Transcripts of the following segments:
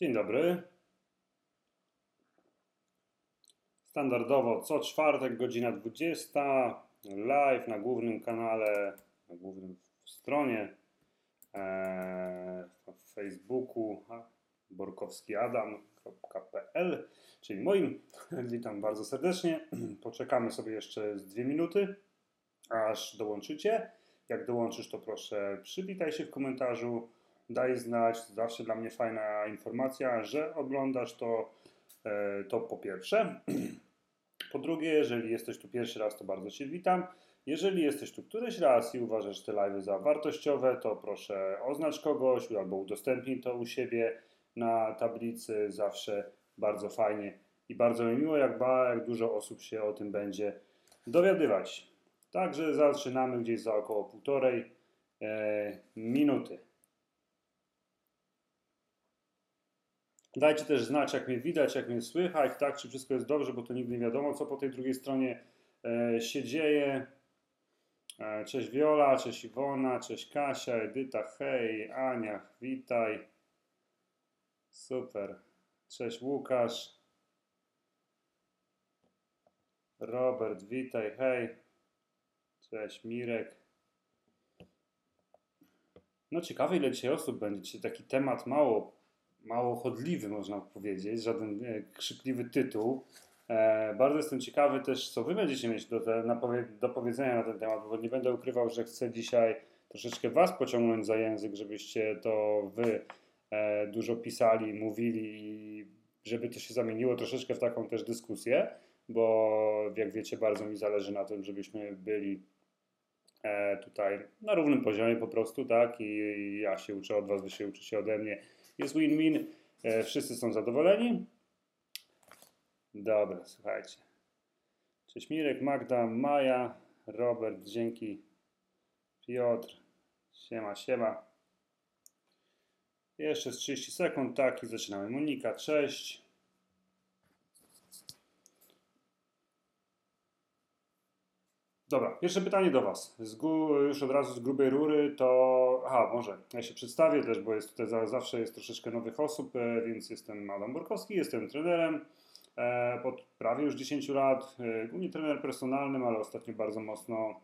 Dzień dobry. Standardowo co czwartek, godzina 20, live na głównym kanale, na głównym stronie, e, w Facebooku borkowskiadam.pl, czyli moim. Witam bardzo serdecznie. Poczekamy sobie jeszcze z dwie minuty, aż dołączycie. Jak dołączysz, to proszę przywitaj się w komentarzu daj znać, zawsze dla mnie fajna informacja, że oglądasz to, e, to po pierwsze. Po drugie, jeżeli jesteś tu pierwszy raz, to bardzo Cię witam. Jeżeli jesteś tu któryś raz i uważasz te live za wartościowe, to proszę oznacz kogoś albo udostępnij to u siebie na tablicy. Zawsze bardzo fajnie i bardzo mi miło, jak, ba, jak dużo osób się o tym będzie dowiadywać. Także zaczynamy gdzieś za około półtorej e, minuty. Dajcie też znać, jak mnie widać, jak mnie słychać, tak, czy wszystko jest dobrze, bo to nigdy nie wiadomo, co po tej drugiej stronie e, się dzieje. E, cześć Wiola, cześć Iwona, cześć Kasia, Edyta, hej, Ania, witaj. Super. Cześć Łukasz. Robert, witaj, hej. Cześć Mirek. No ciekawe ile dzisiaj osób będzie. Taki temat mało mało chodliwy, można powiedzieć, żaden e, krzykliwy tytuł. E, bardzo jestem ciekawy też, co Wy będziecie mieć do, te, do powiedzenia na ten temat, bo nie będę ukrywał, że chcę dzisiaj troszeczkę Was pociągnąć za język, żebyście to Wy e, dużo pisali, mówili i żeby to się zamieniło troszeczkę w taką też dyskusję, bo jak wiecie, bardzo mi zależy na tym, żebyśmy byli tutaj na równym poziomie po prostu, tak? I ja się uczę od Was, Wy się uczycie ode mnie jest win-win. E, wszyscy są zadowoleni. Dobra, słuchajcie. Cześć Mirek, Magda, Maja, Robert, dzięki. Piotr, siema, siema. Jeszcze z 30 sekund, tak, i zaczynamy. Monika, cześć. Dobra, pierwsze pytanie do Was. Z już od razu z grubej rury to. Aha, może ja się przedstawię też, bo jest tutaj zawsze jest troszeczkę nowych osób, e, więc jestem Adam Borkowski, jestem trenerem e, pod prawie już 10 lat. E, głównie trener personalnym, ale ostatnio bardzo mocno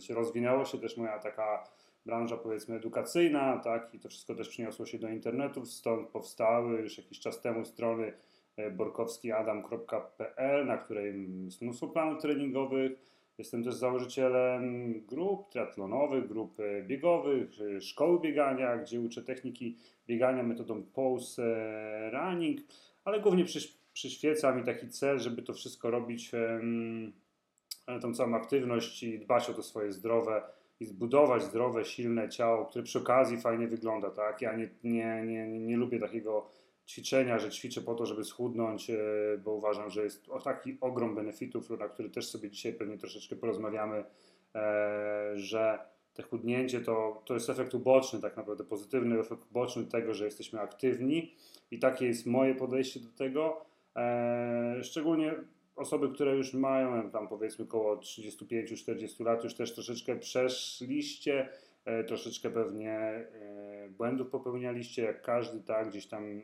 się rozwinęło się też moja taka branża powiedzmy edukacyjna, tak, i to wszystko też przyniosło się do internetu, stąd powstały już jakiś czas temu strony E, borkowskiadam.pl, na której jest mnóstwo planów treningowych. Jestem też założycielem grup triatlonowych, grup e, biegowych, e, szkoły biegania, gdzie uczę techniki biegania metodą pulse running, ale głównie przyświeca mi taki cel, żeby to wszystko robić, tą całą aktywność i dbać o to swoje zdrowe i zbudować zdrowe, silne ciało, które przy okazji fajnie wygląda, tak? Ja nie, nie, nie, nie lubię takiego ćwiczenia, że ćwiczę po to, żeby schudnąć, e, bo uważam, że jest taki ogrom benefitów, na który też sobie dzisiaj pewnie troszeczkę porozmawiamy, e, że te chudnięcie to, to jest efekt uboczny, tak naprawdę pozytywny efekt uboczny tego, że jesteśmy aktywni i takie jest moje podejście do tego. E, szczególnie osoby, które już mają tam powiedzmy około 35-40 lat, już też troszeczkę przeszliście, troszeczkę pewnie błędów popełnialiście, jak każdy, tak, gdzieś tam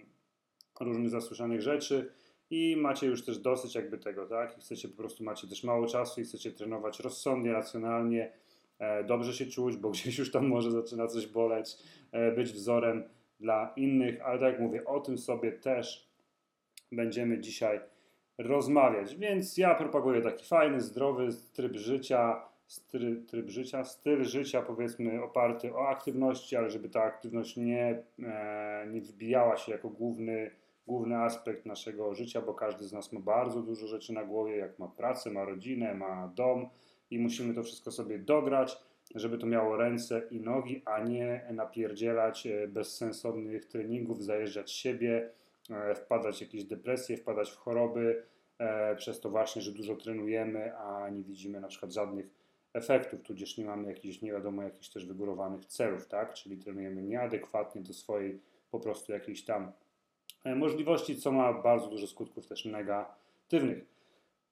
różnych zasłyszanych rzeczy i macie już też dosyć jakby tego, tak? I chcecie po prostu, macie też mało czasu i chcecie trenować rozsądnie, racjonalnie, e, dobrze się czuć, bo gdzieś już tam może zaczyna coś boleć, e, być wzorem dla innych, ale tak jak mówię, o tym sobie też będziemy dzisiaj rozmawiać. Więc ja propaguję taki fajny, zdrowy tryb życia, styl, tryb życia, styl życia powiedzmy oparty o aktywności, ale żeby ta aktywność nie, e, nie wbijała się jako główny główny aspekt naszego życia, bo każdy z nas ma bardzo dużo rzeczy na głowie, jak ma pracę, ma rodzinę, ma dom i musimy to wszystko sobie dograć, żeby to miało ręce i nogi, a nie napierdzielać e, bezsensownych treningów, zajeżdżać siebie, e, wpadać w jakieś depresje, wpadać w choroby, e, przez to właśnie, że dużo trenujemy, a nie widzimy na przykład żadnych efektów, tudzież nie mamy jakichś, nie wiadomo, jakichś też wygórowanych celów, tak? Czyli trenujemy nieadekwatnie do swojej po prostu jakiejś tam możliwości, co ma bardzo dużo skutków też negatywnych.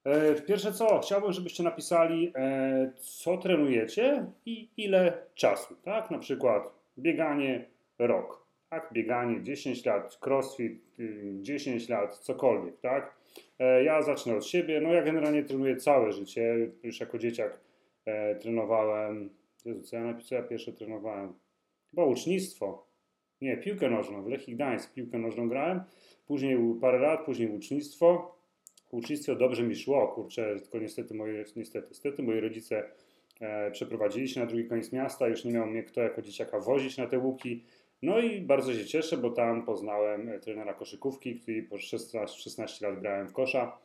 E, pierwsze co, chciałbym, żebyście napisali, e, co trenujecie i ile czasu, tak? Na przykład bieganie rok, tak? Bieganie 10 lat, crossfit 10 y, lat, cokolwiek, tak? E, ja zacznę od siebie, no ja generalnie trenuję całe życie, już jako dzieciak e, trenowałem, Jezu, co ja, co ja pierwsze trenowałem? Chyba ucznictwo, nie, piłkę nożną, w Lechii Gdańsk piłkę nożną grałem, później parę lat, później ucznictwo, ucznictwo dobrze mi szło, kurczę, tylko niestety moje, niestety, niestety moi rodzice e, przeprowadzili się na drugi koniec miasta, już nie miał mnie kto jako dzieciaka wozić na te łuki, no i bardzo się cieszę, bo tam poznałem e, trenera koszykówki, który po 16, 16 lat grałem w kosza.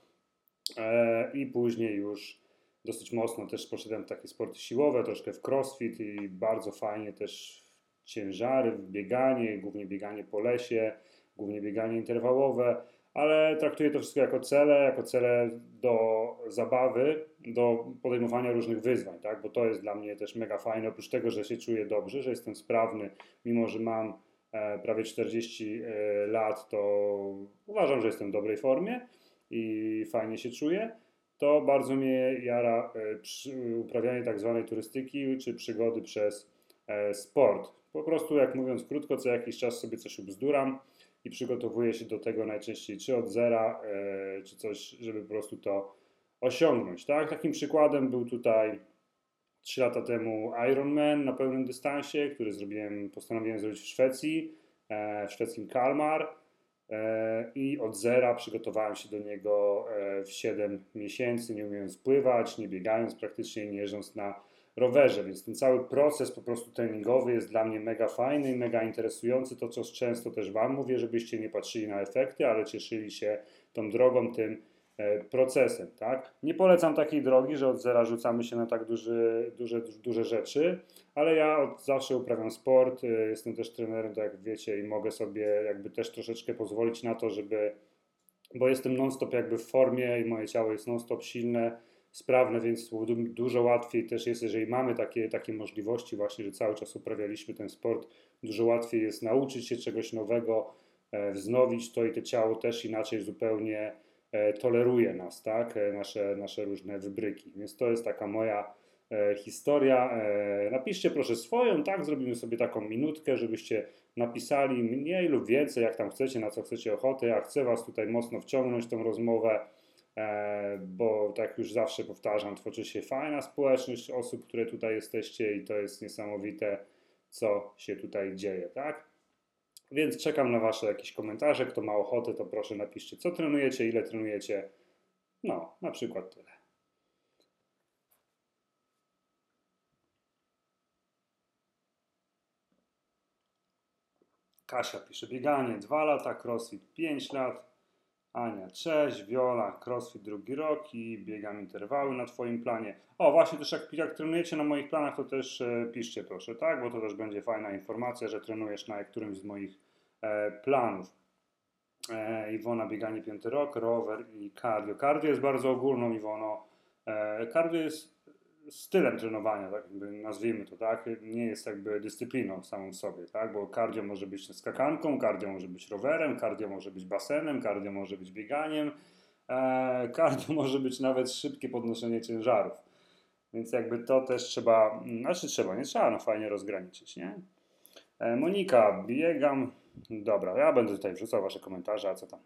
E, i później już dosyć mocno też poszedłem w takie sporty siłowe, troszkę w crossfit i bardzo fajnie też ciężary, bieganie, głównie bieganie po lesie, głównie bieganie interwałowe, ale traktuję to wszystko jako cele, jako cele do zabawy, do podejmowania różnych wyzwań, tak? bo to jest dla mnie też mega fajne, oprócz tego, że się czuję dobrze, że jestem sprawny, mimo że mam e, prawie 40 e, lat, to uważam, że jestem w dobrej formie i fajnie się czuję, to bardzo mnie jara e, uprawianie tak zwanej turystyki czy przygody przez sport. Po prostu, jak mówiąc krótko, co jakiś czas sobie coś ubzduram, i przygotowuje się do tego najczęściej czy od zera, e, czy coś, żeby po prostu to osiągnąć. Tak? Takim przykładem był tutaj 3 lata temu Ironman na pełnym dystansie, który zrobiłem, postanowiłem zrobić w Szwecji, e, w szwedzkim Kalmar. E, I od zera przygotowałem się do niego w 7 miesięcy, nie umiejąc pływać, nie biegając praktycznie, nie jeżdżąc na rowerze, więc ten cały proces po prostu treningowy jest dla mnie mega fajny i mega interesujący. To, co często też Wam mówię, żebyście nie patrzyli na efekty, ale cieszyli się tą drogą, tym e, procesem. Tak? Nie polecam takiej drogi, że od zera rzucamy się na tak duży, duże, duże rzeczy, ale ja od zawsze uprawiam sport, e, jestem też trenerem, tak jak wiecie, i mogę sobie jakby też troszeczkę pozwolić na to, żeby, bo jestem non-stop jakby w formie i moje ciało jest non-stop silne, sprawne, więc dużo łatwiej też jest, jeżeli mamy takie, takie możliwości właśnie, że cały czas uprawialiśmy ten sport, dużo łatwiej jest nauczyć się czegoś nowego, e, wznowić to i to ciało też inaczej zupełnie e, toleruje nas, tak, e, nasze, nasze różne wybryki. Więc to jest taka moja historia. Napiszcie proszę swoją, tak, zrobimy sobie taką minutkę, żebyście napisali mniej lub więcej, jak tam chcecie, na co chcecie ochotę. Ja chcę Was tutaj mocno wciągnąć tą rozmowę bo tak już zawsze powtarzam, tworzy się fajna społeczność osób, które tutaj jesteście i to jest niesamowite, co się tutaj dzieje, tak? Więc czekam na Wasze jakieś komentarze. Kto ma ochotę, to proszę napiszcie, co trenujecie, ile trenujecie. No, na przykład tyle. Kasia pisze bieganie 2 lata, crossfit 5 lat, Ania, cześć, Viola, crossfit drugi rok i biegam interwały na Twoim planie. O, właśnie też jak, jak trenujecie na moich planach, to też e, piszcie proszę, tak? Bo to też będzie fajna informacja, że trenujesz na którymś z moich e, planów. E, Iwona, bieganie piąty rok, rower i cardio. Cardio jest bardzo ogólną, Iwono. E, cardio jest stylem trenowania, tak nazwijmy to, tak? Nie jest jakby dyscypliną samą w sobie, tak? Bo cardio może być skakanką, cardio może być rowerem, cardio może być basenem, cardio może być bieganiem, e, cardio może być nawet szybkie podnoszenie ciężarów. Więc jakby to też trzeba, znaczy trzeba, nie trzeba, no fajnie rozgraniczyć, nie? E, Monika, biegam, dobra, ja będę tutaj wrzucał wasze komentarze, a co tam?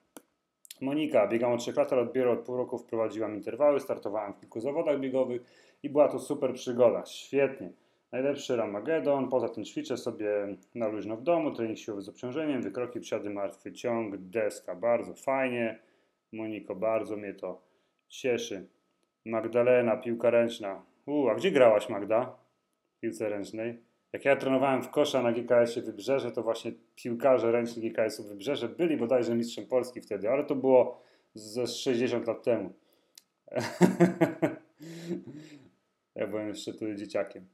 Monika, biegam od 3 lat, ale od pół roku wprowadziłam interwały, startowałam w kilku zawodach biegowych i była to super przygoda. Świetnie. Najlepszy Ramagedon, poza tym ćwiczę sobie na luźno w domu, trening siłowy z obciążeniem, wykroki, przysiady, martwy ciąg, deska, bardzo fajnie. Moniko, bardzo mnie to cieszy. Magdalena, piłka ręczna. U, a gdzie grałaś Magda? W piłce ręcznej. Jak ja trenowałem w kosza na GKS-ie Wybrzeże, to właśnie piłkarze ręczni GKS-u Wybrzeże byli bodajże mistrzem Polski wtedy, ale to było ze 60 lat temu. ja byłem jeszcze wtedy dzieciakiem.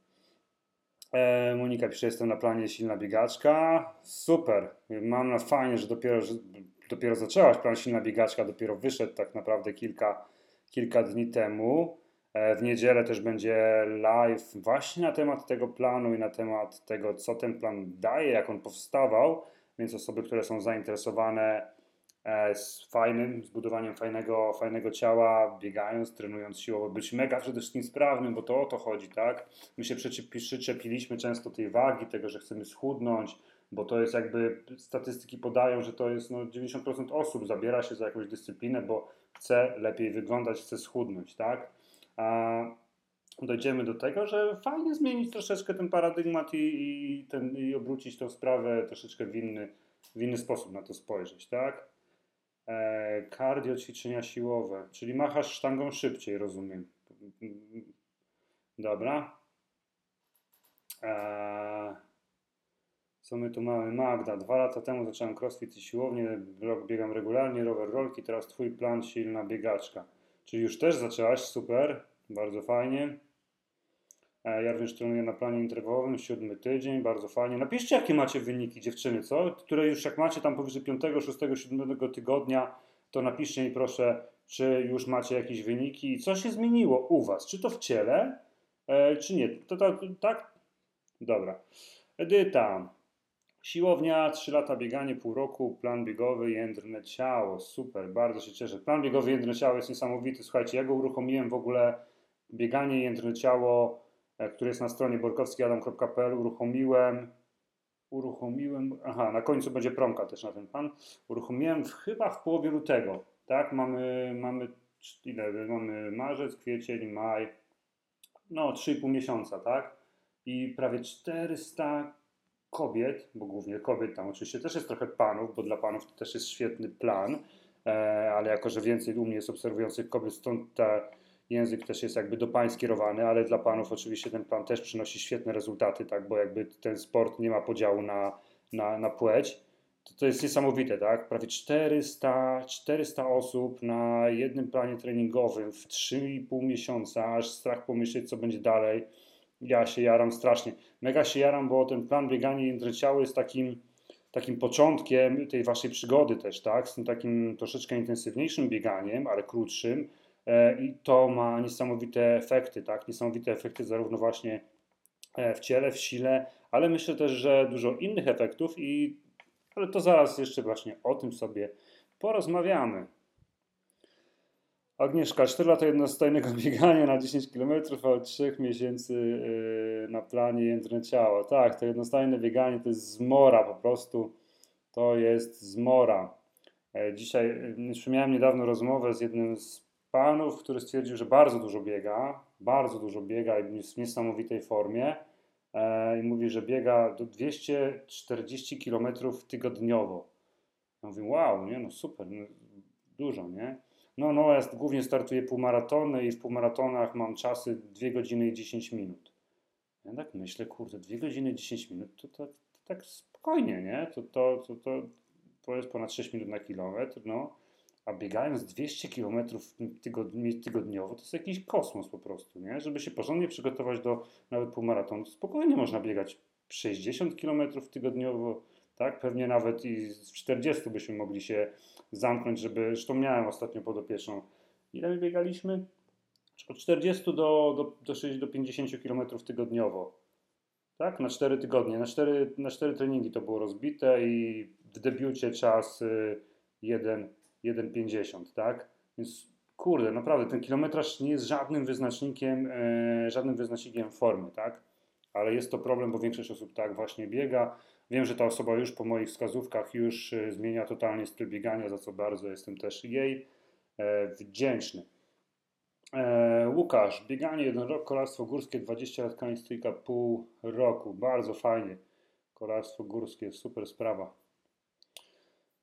E, Monika pisze, jestem na planie silna biegaczka. Super. Mam na fajnie, że dopiero, że dopiero zaczęłaś plan silna biegaczka, dopiero wyszedł tak naprawdę kilka, kilka dni temu. E, w niedzielę też będzie live właśnie na temat tego planu i na temat tego, co ten plan daje, jak on powstawał. Więc osoby, które są zainteresowane e, z fajnym, zbudowaniem fajnego, fajnego ciała, biegając, trenując siłowo, być mega przede wszystkim sprawnym, bo to o to chodzi, tak? My się przyczepiliśmy często tej wagi, tego, że chcemy schudnąć, bo to jest jakby, statystyki podają, że to jest no, 90% osób zabiera się za jakąś dyscyplinę, bo chce lepiej wyglądać, chce schudnąć, tak? Dojdziemy do tego, że fajnie zmienić troszeczkę ten paradygmat i, i, ten, i obrócić tę sprawę troszeczkę w inny, w inny sposób na to spojrzeć, tak? E, cardio, ćwiczenia siłowe, czyli machasz sztangą szybciej, rozumiem. Dobra. E, co my tu mamy? Magda. Dwa lata temu zacząłem crossfit i biegam regularnie, rower rolki, teraz twój plan silna biegaczka. Czyli już też zaczęłaś, super, bardzo fajnie. E, ja również trenuję na planie interwałowym, siódmy tydzień, bardzo fajnie. Napiszcie, jakie macie wyniki, dziewczyny, co? Które już jak macie tam powyżej 5, 6, 7 tygodnia, to napiszcie mi proszę, czy już macie jakieś wyniki i co się zmieniło u Was? Czy to w ciele, e, czy nie? To, to, tak? Dobra. Edyta. Siłownia, 3 lata bieganie, pół roku, plan biegowy, jędrne ciało. Super, bardzo się cieszę. Plan biegowy, jędrne ciało jest niesamowity. Słuchajcie, ja go uruchomiłem w ogóle, bieganie, jędrne ciało, e, które jest na stronie borkowskiadam.pl, uruchomiłem, uruchomiłem, aha, na końcu będzie promka też na ten plan. Uruchomiłem w, chyba w połowie lutego, tak? Mamy, mamy, ile, mamy marzec, kwiecień, maj, no 3,5 miesiąca, tak? I prawie 400 kobiet, bo głównie kobiet, tam oczywiście też jest trochę panów, bo dla panów to też jest świetny plan, e, ale jako, że więcej u mnie jest obserwujących kobiet, stąd ten język też jest jakby do pań skierowany, ale dla panów oczywiście ten plan też przynosi świetne rezultaty, tak, bo jakby ten sport nie ma podziału na, na, na płeć. To, to jest niesamowite, tak? Prawie 400, 400 osób na jednym planie treningowym w 3,5 miesiąca, aż strach pomyśleć, co będzie dalej ja się jaram strasznie. Mega się jaram, bo ten plan biegania jędrne ciało jest takim, takim początkiem tej waszej przygody też, tak? Z tym takim troszeczkę intensywniejszym bieganiem, ale krótszym. E, I to ma niesamowite efekty, tak? Niesamowite efekty zarówno właśnie e, w ciele, w sile, ale myślę też, że dużo innych efektów i ale to zaraz jeszcze właśnie o tym sobie porozmawiamy. Agnieszka, 4 lata jednostajnego biegania na 10 km, a 3 miesięcy y, na planie jędrne ciała. Tak, to jednostajne bieganie to jest zmora po prostu. To jest zmora. E, dzisiaj y, miałem niedawno rozmowę z jednym z panów, który stwierdził, że bardzo dużo biega, bardzo dużo biega i w niesamowitej formie. E, I mówi, że biega do 240 km tygodniowo. Ja mówię, wow, nie, no super, no, dużo, nie? No, no, ja głównie startuję półmaratony i w półmaratonach mam czasy 2 godziny i 10 minut. Ja tak myślę, kurde, 2 godziny i 10 minut, to, to, to, tak spokojnie, nie? To, to, to, to, to jest ponad 6 minut na kilometr, no. A biegając 200 km tygodniowo, to jest jakiś kosmos po prostu, nie? Żeby się porządnie przygotować do nawet półmaratonu, spokojnie można biegać 60 km tygodniowo, tak? Pewnie nawet i z 40 byśmy mogli się zamknąć, żeby, zresztą miałem ostatnio podopieczną. Ile my biegaliśmy? Od 40 do, do, do, 60, do 50 km tygodniowo. Tak? Na 4 tygodnie. Na 4, na 4 treningi to było rozbite i w debiucie czas 1,50, y, tak? Więc kurde, naprawdę ten kilometraż nie jest żadnym wyznacznikiem, e, żadnym wyznacznikiem formy, tak? Ale jest to problem, bo większość osób tak właśnie biega. Wiem, że ta osoba już po moich wskazówkach już y, zmienia totalnie styl biegania, za co bardzo jestem też jej e, wdzięczny. E, Łukasz, bieganie jeden rok, kolarstwo górskie 20 lat kanistyka pół roku. Bardzo fajnie. Kolarstwo górskie, super sprawa.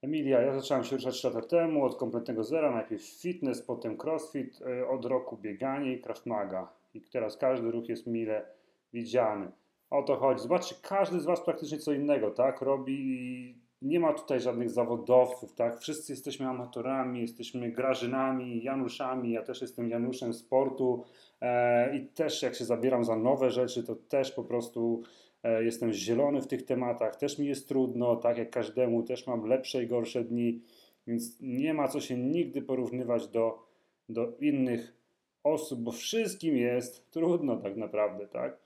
Emilia, ja zacząłem się ruszać 3 lata temu od kompletnego zera. Najpierw fitness, potem crossfit, e, od roku bieganie i kraftmaga. I teraz każdy ruch jest mile widziany. O to chodzi. Zobaczcie, każdy z Was praktycznie co innego, tak? Robi nie ma tutaj żadnych zawodowców, tak? Wszyscy jesteśmy amatorami, jesteśmy grażynami, Januszami. Ja też jestem Januszem sportu e, i też jak się zabieram za nowe rzeczy, to też po prostu e, jestem zielony w tych tematach. Też mi jest trudno, tak jak każdemu, też mam lepsze i gorsze dni, więc nie ma co się nigdy porównywać do, do innych osób, bo wszystkim jest trudno tak naprawdę, tak?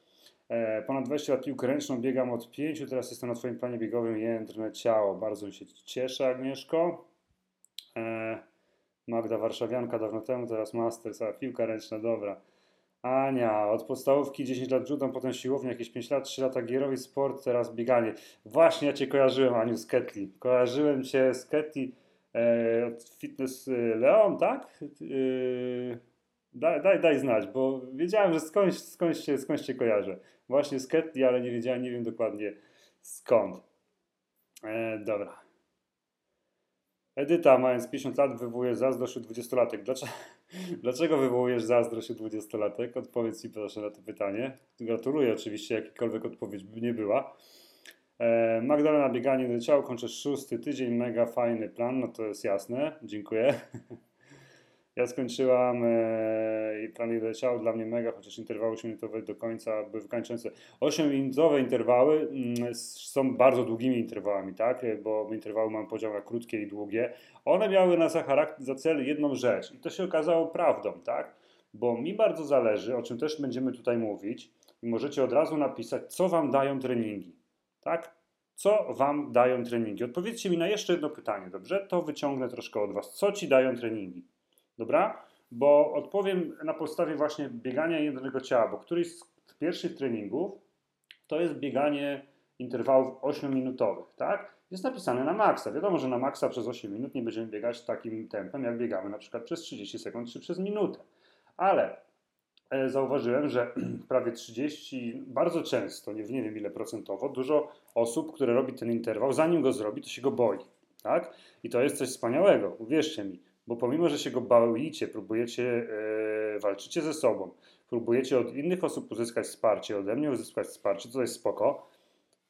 E, ponad 20 lat piłkę ręczną, biegam od 5, teraz jestem na Twoim planie biegowym jędrne ciało. Bardzo mi się cieszę, Agnieszko. E, Magda Warszawianka dawno temu, teraz master, cała piłka ręczna, dobra. Ania, od podstawówki 10 lat judo, potem siłownia, jakieś 5 lat, 3 lata gierowy sport, teraz bieganie. Właśnie ja Cię kojarzyłem, Aniu, z Ketli. Kojarzyłem Cię z Ketli e, od Fitness e, Leon, tak? E, daj, daj, daj znać, bo wiedziałem, że skądś, skądś, się, skądś kojarzę. Właśnie z Ketli, ale nie wiedziałem, nie wiem dokładnie skąd. E, dobra. Edyta, mając 50 lat, wywołuje zazdrość u 20-latek. Dlaczego, dlaczego wywołujesz zazdrość u 20-latek? Odpowiedz mi proszę na to pytanie. Gratuluję oczywiście, jakikolwiek odpowiedź by nie była. E, Magdalena, bieganie do ciała, kończę szósty tydzień, mega fajny plan, no to jest jasne, dziękuję. Ja skończyłam e, i plan leciał dla mnie mega, chociaż interwały 8-minutowe do końca były wykańczające. 8-minutowe interwały mm, są bardzo długimi interwałami, tak? Bo interwały mam podział na krótkie i długie. One miały na za cel jedną rzecz i to się okazało prawdą, tak? Bo mi bardzo zależy, o czym też będziemy tutaj mówić i możecie od razu napisać, co Wam dają treningi, tak? Co Wam dają treningi? Odpowiedzcie mi na jeszcze jedno pytanie, dobrze? To wyciągnę troszkę od Was. Co Ci dają treningi? Dobra? Bo odpowiem na podstawie właśnie biegania jednego ciała, bo któryś z pierwszych treningów to jest bieganie interwałów 8-minutowych, tak? Jest napisane na maksa. Wiadomo, że na maksa przez 8 minut nie będziemy biegać takim tempem, jak biegamy na przykład przez 30 sekund czy przez minutę. Ale e, zauważyłem, że prawie 30, bardzo często, nie, wiem ile procentowo, dużo osób, które robi ten interwał, zanim go zrobi, to się go boi. Tak? I to jest coś wspaniałego, uwierzcie mi. Bo pomimo, że się go boicie, próbujecie, yy, walczycie ze sobą, próbujecie od innych osób uzyskać wsparcie, ode mnie uzyskać wsparcie, to jest spoko,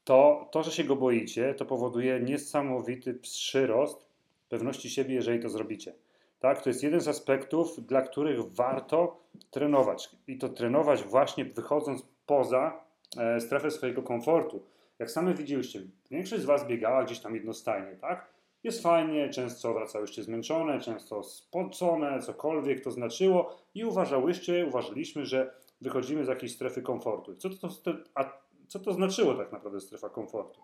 to to, że się go boicie, to powoduje niesamowity przyrost pewności siebie, jeżeli to zrobicie. Tak? To jest jeden z aspektów, dla których warto trenować. I to trenować właśnie wychodząc poza e, strefę swojego komfortu. Jak same widzieliście, większość z Was biegała gdzieś tam jednostajnie, tak? Jest fajnie, często wracałyście zmęczone, często spocone, cokolwiek to znaczyło i uważałyście, uważaliśmy, że wychodzimy z jakiejś strefy komfortu. Co to, a co to znaczyło tak naprawdę strefa komfortu?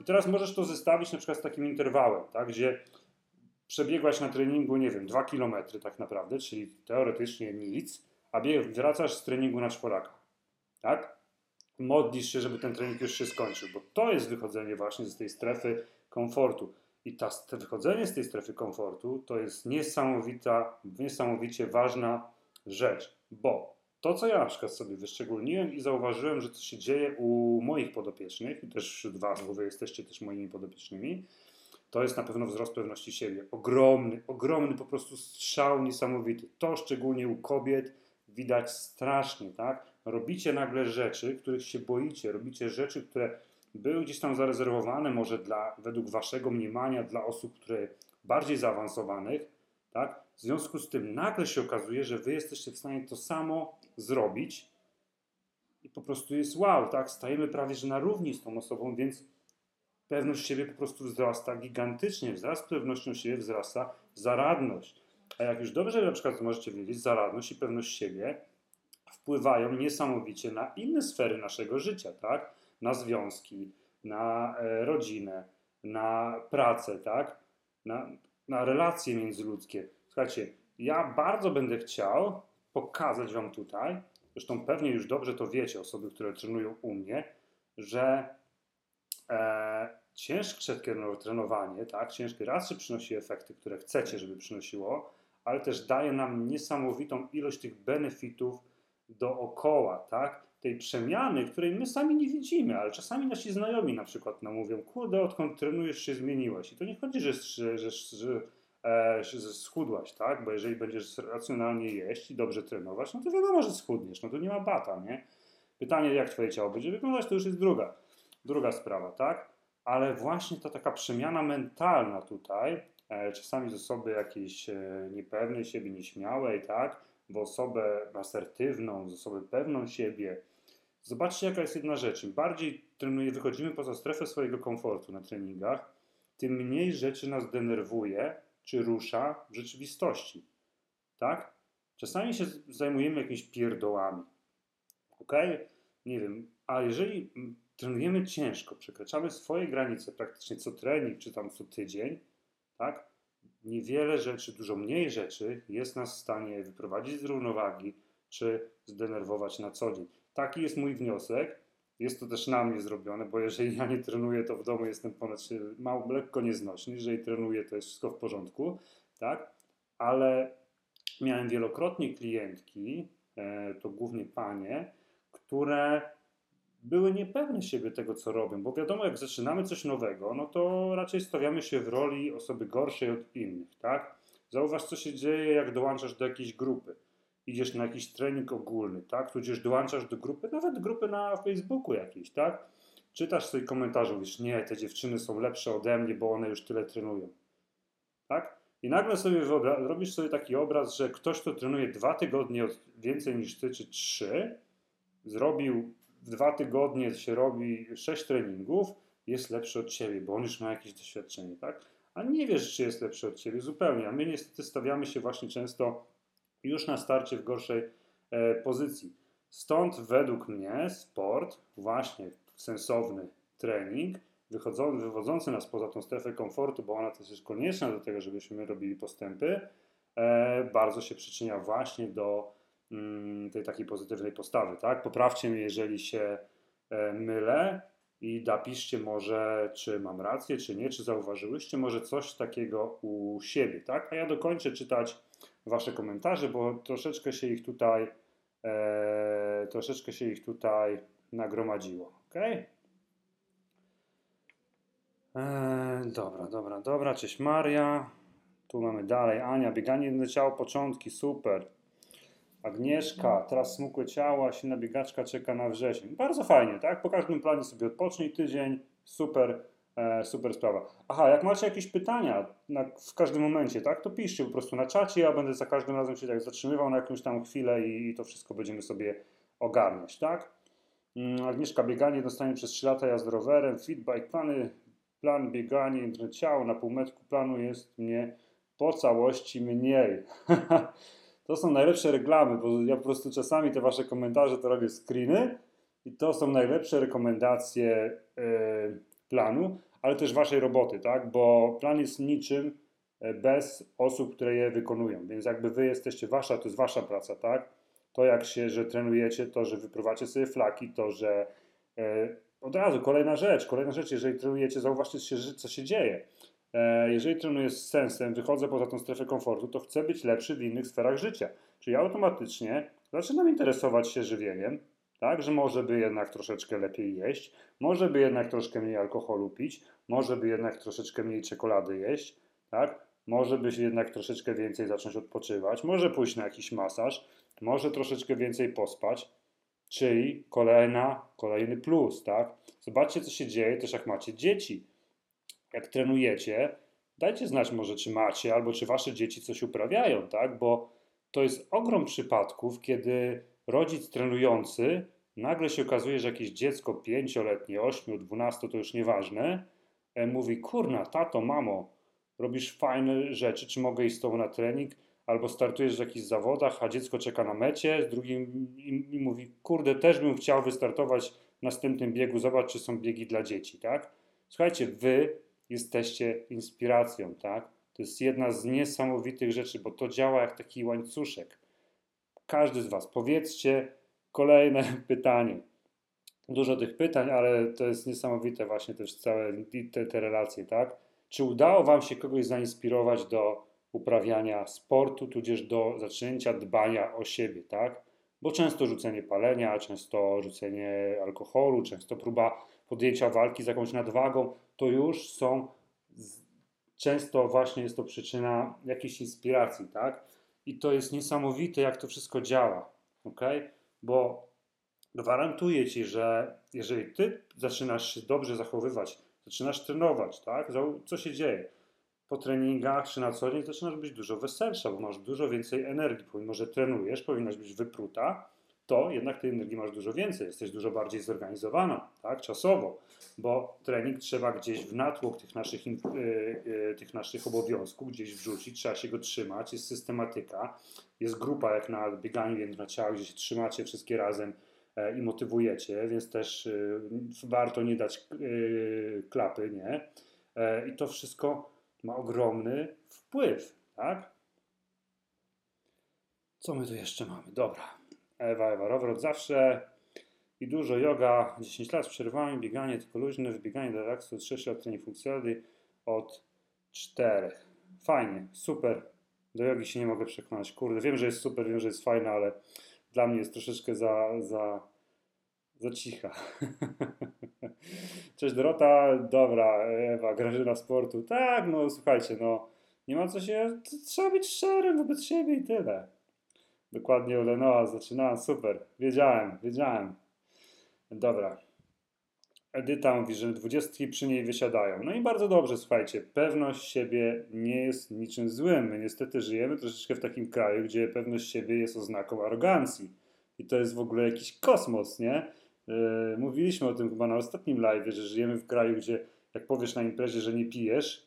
I teraz możesz to zestawić na przykład z takim interwałem, tak, gdzie przebiegłaś na treningu, nie wiem, 2 km tak naprawdę, czyli teoretycznie nic, a wracasz z treningu na czworaka, tak? Modlisz się, żeby ten trening już się skończył, bo to jest wychodzenie właśnie z tej strefy komfortu. I ta, to wychodzenie z tej strefy komfortu to jest niesamowita, niesamowicie ważna rzecz, bo to, co ja na przykład sobie wyszczególniłem i zauważyłem, że to się dzieje u moich podopiecznych, i też wśród Was, bo Wy jesteście też moimi podopiecznymi, to jest na pewno wzrost pewności siebie. Ogromny, ogromny po prostu strzał niesamowity. To szczególnie u kobiet widać strasznie, tak? Robicie nagle rzeczy, których się boicie, robicie rzeczy, które były gdzieś tam zarezerwowane może dla, według waszego mniemania dla osób, które bardziej zaawansowanych, tak? W związku z tym nagle się okazuje, że wy jesteście w stanie to samo zrobić i po prostu jest wow, tak? Stajemy prawie że na równi z tą osobą, więc pewność siebie po prostu wzrasta gigantycznie. Wzrast pewnością siebie wzrasta zaradność. A jak już dobrze na przykład możecie wiedzieć, zaradność i pewność siebie wpływają niesamowicie na inne sfery naszego życia, tak? Na związki, na e, rodzinę, na pracę, tak? Na, na relacje międzyludzkie. Słuchajcie, ja bardzo będę chciał pokazać Wam tutaj, zresztą pewnie już dobrze to wiecie, osoby, które trenują u mnie, że e, ciężkie trenowanie, tak, ciężkie raz, przynosi efekty, które chcecie, żeby przynosiło, ale też daje nam niesamowitą ilość tych benefitów dookoła, tak? Tej przemiany, której my sami nie widzimy, ale czasami nasi znajomi na przykład nam mówią, kurde, odkąd trenujesz się zmieniłeś. I to nie chodzi, że, że, że, że, e, że schudłaś, tak? Bo jeżeli będziesz racjonalnie jeść i dobrze trenować, no to wiadomo, że schudniesz, no to nie ma bata, nie? Pytanie, jak twoje ciało będzie wyglądać, to już jest druga, druga sprawa, tak? Ale właśnie ta taka przemiana mentalna tutaj, e, czasami z osoby jakiejś e, niepewnej siebie, nieśmiałej, tak? W osobę asertywną, z osobę pewną siebie, Zobaczcie, jaka jest jedna rzecz. Im bardziej wychodzimy poza strefę swojego komfortu na treningach, tym mniej rzeczy nas denerwuje czy rusza w rzeczywistości. Tak? Czasami się zajmujemy jakimiś pierdołami. Ok? Nie wiem, a jeżeli trenujemy ciężko, przekraczamy swoje granice praktycznie co trening, czy tam co tydzień, tak? Niewiele rzeczy, dużo mniej rzeczy jest nas w stanie wyprowadzić z równowagi, czy zdenerwować na co dzień. Taki jest mój wniosek. Jest to też na mnie zrobione, bo jeżeli ja nie trenuję, to w domu jestem ponad mało, lekko nieznośny. Jeżeli trenuję, to jest wszystko w porządku, tak? Ale miałem wielokrotnie klientki, e, to głównie panie, które były niepewne siebie tego, co robią, bo wiadomo, jak zaczynamy coś nowego, no to raczej stawiamy się w roli osoby gorszej od innych, tak? Zauważ, co się dzieje, jak dołączasz do jakiejś grupy. Idziesz na jakiś trening ogólny, tak? Tudzież dołączasz do grupy, nawet grupy na Facebooku jakiejś, tak? Czytasz sobie komentarze, mówisz, nie, te dziewczyny są lepsze ode mnie, bo one już tyle trenują. Tak? I nagle sobie robisz sobie taki obraz, że ktoś, kto trenuje dwa tygodnie więcej niż ty, czy trzy, zrobił w dwa tygodnie się robi sześć treningów, jest lepszy od ciebie, bo on już ma jakieś doświadczenie, tak? A nie wiesz, czy jest lepszy od ciebie zupełnie. A my niestety stawiamy się właśnie często już na starcie w gorszej e, pozycji. Stąd według mnie sport, właśnie sensowny trening, wychodzący, wywodzący nas poza tą strefę komfortu, bo ona też jest konieczna do tego, żebyśmy robili postępy, e, bardzo się przyczynia właśnie do mm, tej takiej pozytywnej postawy. Tak? Poprawcie mnie, jeżeli się e, mylę i napiszcie może, czy mam rację, czy nie, czy zauważyłyście może coś takiego u siebie. Tak? A ja dokończę czytać Wasze komentarze, bo troszeczkę się ich tutaj e, troszeczkę się ich tutaj nagromadziło. Okay? Eee, dobra, dobra, dobra. Cześć Maria. Tu mamy dalej. Ania, bieganie na ciało, początki, super. Agnieszka, teraz smukłe ciało, a silna biegaczka czeka na wrzesień. Bardzo fajnie, tak? Po każdym planie sobie odpocznij tydzień. Super, e, super sprawa. Aha, jak macie jakieś pytania na, w każdym momencie, tak? To piszcie po prostu na czacie. Ja będę za każdym razem się tak zatrzymywał na jakąś tam chwilę i, i to wszystko będziemy sobie ogarniać, tak? Mm, Agnieszka, bieganie dostanie przez 3 lata jazd rowerem, feedback, plany plan bieganie ciało na półmetku planu jest mnie po całości mniej. to są najlepsze reklamy, bo ja po prostu czasami te wasze komentarze to robię screeny i to są najlepsze rekomendacje yy, planu, ale też waszej roboty, tak? Bo plan jest niczym e, bez osób, które je wykonują. Więc jakby wy jesteście wasza, to jest wasza praca, tak? To jak się, że trenujecie, to, że wyprowacie sobie flaki, to, że e, od razu, kolejna rzecz, kolejna rzecz, jeżeli trenujecie, zauważcie, co się dzieje. E, jeżeli trenuję z sensem, wychodzę poza tą strefę komfortu, to chcę być lepszy w innych sferach życia. Czyli automatycznie zaczynam interesować się żywieniem, tak, że może by jednak troszeczkę lepiej jeść, może by jednak troszkę mniej alkoholu pić, może by jednak troszeczkę mniej czekolady jeść, tak, może by jednak troszeczkę więcej zacząć odpoczywać, może pójść na jakiś masaż, może troszeczkę więcej pospać, Czyli kolejna, kolejny plus, tak? Zobaczcie, co się dzieje też jak macie dzieci. Jak trenujecie, dajcie znać może, czy macie, albo czy wasze dzieci coś uprawiają, tak? Bo to jest ogrom przypadków, kiedy rodzic trenujący nagle się okazuje, że jakieś dziecko pięcioletnie, 8, 12, to już nieważne, e, mówi, kurna, tato, mamo, robisz fajne rzeczy, czy mogę iść z tobą na trening? albo startujesz w jakichś zawodach, a dziecko czeka na mecie, z drugim i, i mówi, kurde, też bym chciał wystartować w następnym biegu, zobacz, czy są biegi dla dzieci, tak? Słuchajcie, wy jesteście inspiracją, tak? To jest jedna z niesamowitych rzeczy, bo to działa jak taki łańcuszek. Każdy z Was, powiedzcie kolejne pytanie. Dużo tych pytań, ale to jest niesamowite właśnie też całe te, te relacje, tak? Czy udało Wam się kogoś zainspirować do uprawiania sportu, tudzież do zaczęcia dbania o siebie, tak? Bo często rzucenie palenia, często rzucenie alkoholu, często próba podjęcia walki z jakąś nadwagą, to już są, często właśnie jest to przyczyna jakiejś inspiracji, tak? I to jest niesamowite, jak to wszystko działa, ok? Bo gwarantuję Ci, że jeżeli Ty zaczynasz się dobrze zachowywać, zaczynasz trenować, tak? Co się dzieje? po treningach czy na co dzień zaczynasz być dużo weselsza, bo masz dużo więcej energii. Pomimo, że trenujesz, powinnaś być wypruta, to jednak tej energii masz dużo więcej. Jesteś dużo bardziej zorganizowana, tak, czasowo, bo trening trzeba gdzieś w natłok tych naszych, yy, yy, tych naszych obowiązków gdzieś wrzucić, trzeba się go trzymać, jest systematyka, jest grupa jak na bieganiu ciało, gdzie się trzymacie wszystkie razem e, i motywujecie, więc też yy, warto nie dać y, klapy, nie? E, I to wszystko ma ogromny wpływ, tak? Co my tu jeszcze mamy? Dobra. Ewa, Ewa, rower od zawsze i dużo yoga, 10 lat z przerwami, bieganie tylko luźne, wybieganie do relaksu, 3 lat trening funkcjonalny od 4. Fajnie, super. Do jogi się nie mogę przekonać. Kurde, wiem, że jest super, wiem, że jest fajna, ale dla mnie jest troszeczkę za, za, za cicha. Cześć Dorota, dobra, Ewa, Grażyna Sportu. Tak, no słuchajcie, no nie ma co się, trzeba być szczerym wobec siebie i tyle. Dokładnie Lenoa zaczynałem, super, wiedziałem, wiedziałem. Dobra. Edyta mówi, że dwudziestki przy niej wysiadają. No i bardzo dobrze, słuchajcie, pewność siebie nie jest niczym złym. My niestety żyjemy troszeczkę w takim kraju, gdzie pewność siebie jest oznaką arogancji. I to jest w ogóle jakiś kosmos, nie? Yy, mówiliśmy o tym chyba na ostatnim live, że żyjemy w kraju, gdzie jak powiesz na imprezie, że nie pijesz,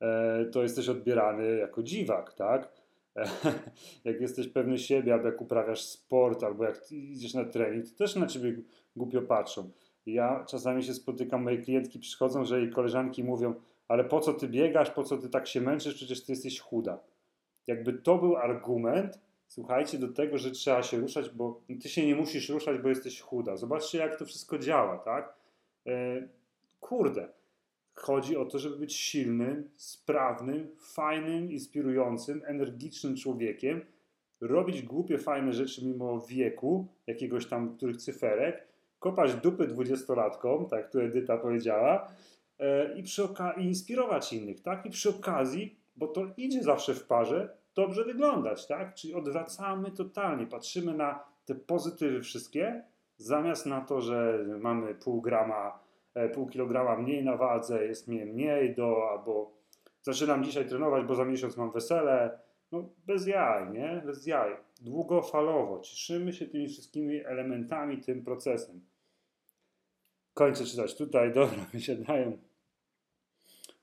yy, to jesteś odbierany jako dziwak, tak? jak jesteś pewny siebie, albo jak uprawiasz sport, albo jak idziesz na trening, to też na ciebie głupio patrzą. Ja czasami się spotykam, moje klientki przychodzą, że jej koleżanki mówią, ale po co ty biegasz, po co ty tak się męczysz, przecież ty jesteś chuda. Jakby to był argument, słuchajcie, do tego, że trzeba się ruszać, bo ty się nie musisz ruszać, bo jesteś chuda. Zobaczcie, jak to wszystko działa, tak? E, kurde. Chodzi o to, żeby być silnym, sprawnym, fajnym, inspirującym, energicznym człowiekiem, robić głupie, fajne rzeczy mimo wieku, jakiegoś tam których cyferek, kopać dupy dwudziestolatkom, tak tu Edyta powiedziała, e, i, przy oka- i inspirować innych, tak? I przy okazji, bo to idzie zawsze w parze, dobrze wyglądać, tak? Czyli odwracamy totalnie, patrzymy na te pozytywy wszystkie, zamiast na to, że mamy pół grama, pół kilograma mniej na wadze, jest mnie mniej do, albo zaczynam dzisiaj trenować, bo za miesiąc mam wesele, no bez jaj, nie? Bez jaj. Długofalowo. Cieszymy się tymi wszystkimi elementami, tym procesem. Kończę czytać tutaj, dobra, wysiadają.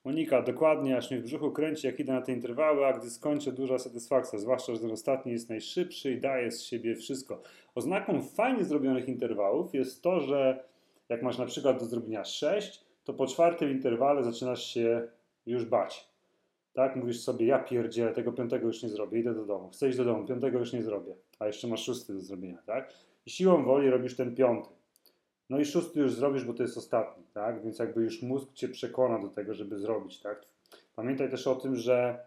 Monika, dokładnie, aż mnie w brzuchu kręci, jak idę na te interwały, a gdy skończę, duża satysfakcja, zwłaszcza, że ten ostatni jest najszybszy i daje z siebie wszystko. Oznaką fajnie zrobionych interwałów jest to, że jak masz na przykład do zrobienia 6, to po czwartym interwale zaczynasz się już bać. Tak, mówisz sobie, ja pierdzielę, tego piątego już nie zrobię, idę do domu. Chcę iść do domu, piątego już nie zrobię, a jeszcze masz szósty do zrobienia, tak? I siłą woli robisz ten piąty. No i szósty już zrobisz, bo to jest ostatni, tak? Więc jakby już mózg cię przekona do tego, żeby zrobić, tak? Pamiętaj też o tym, że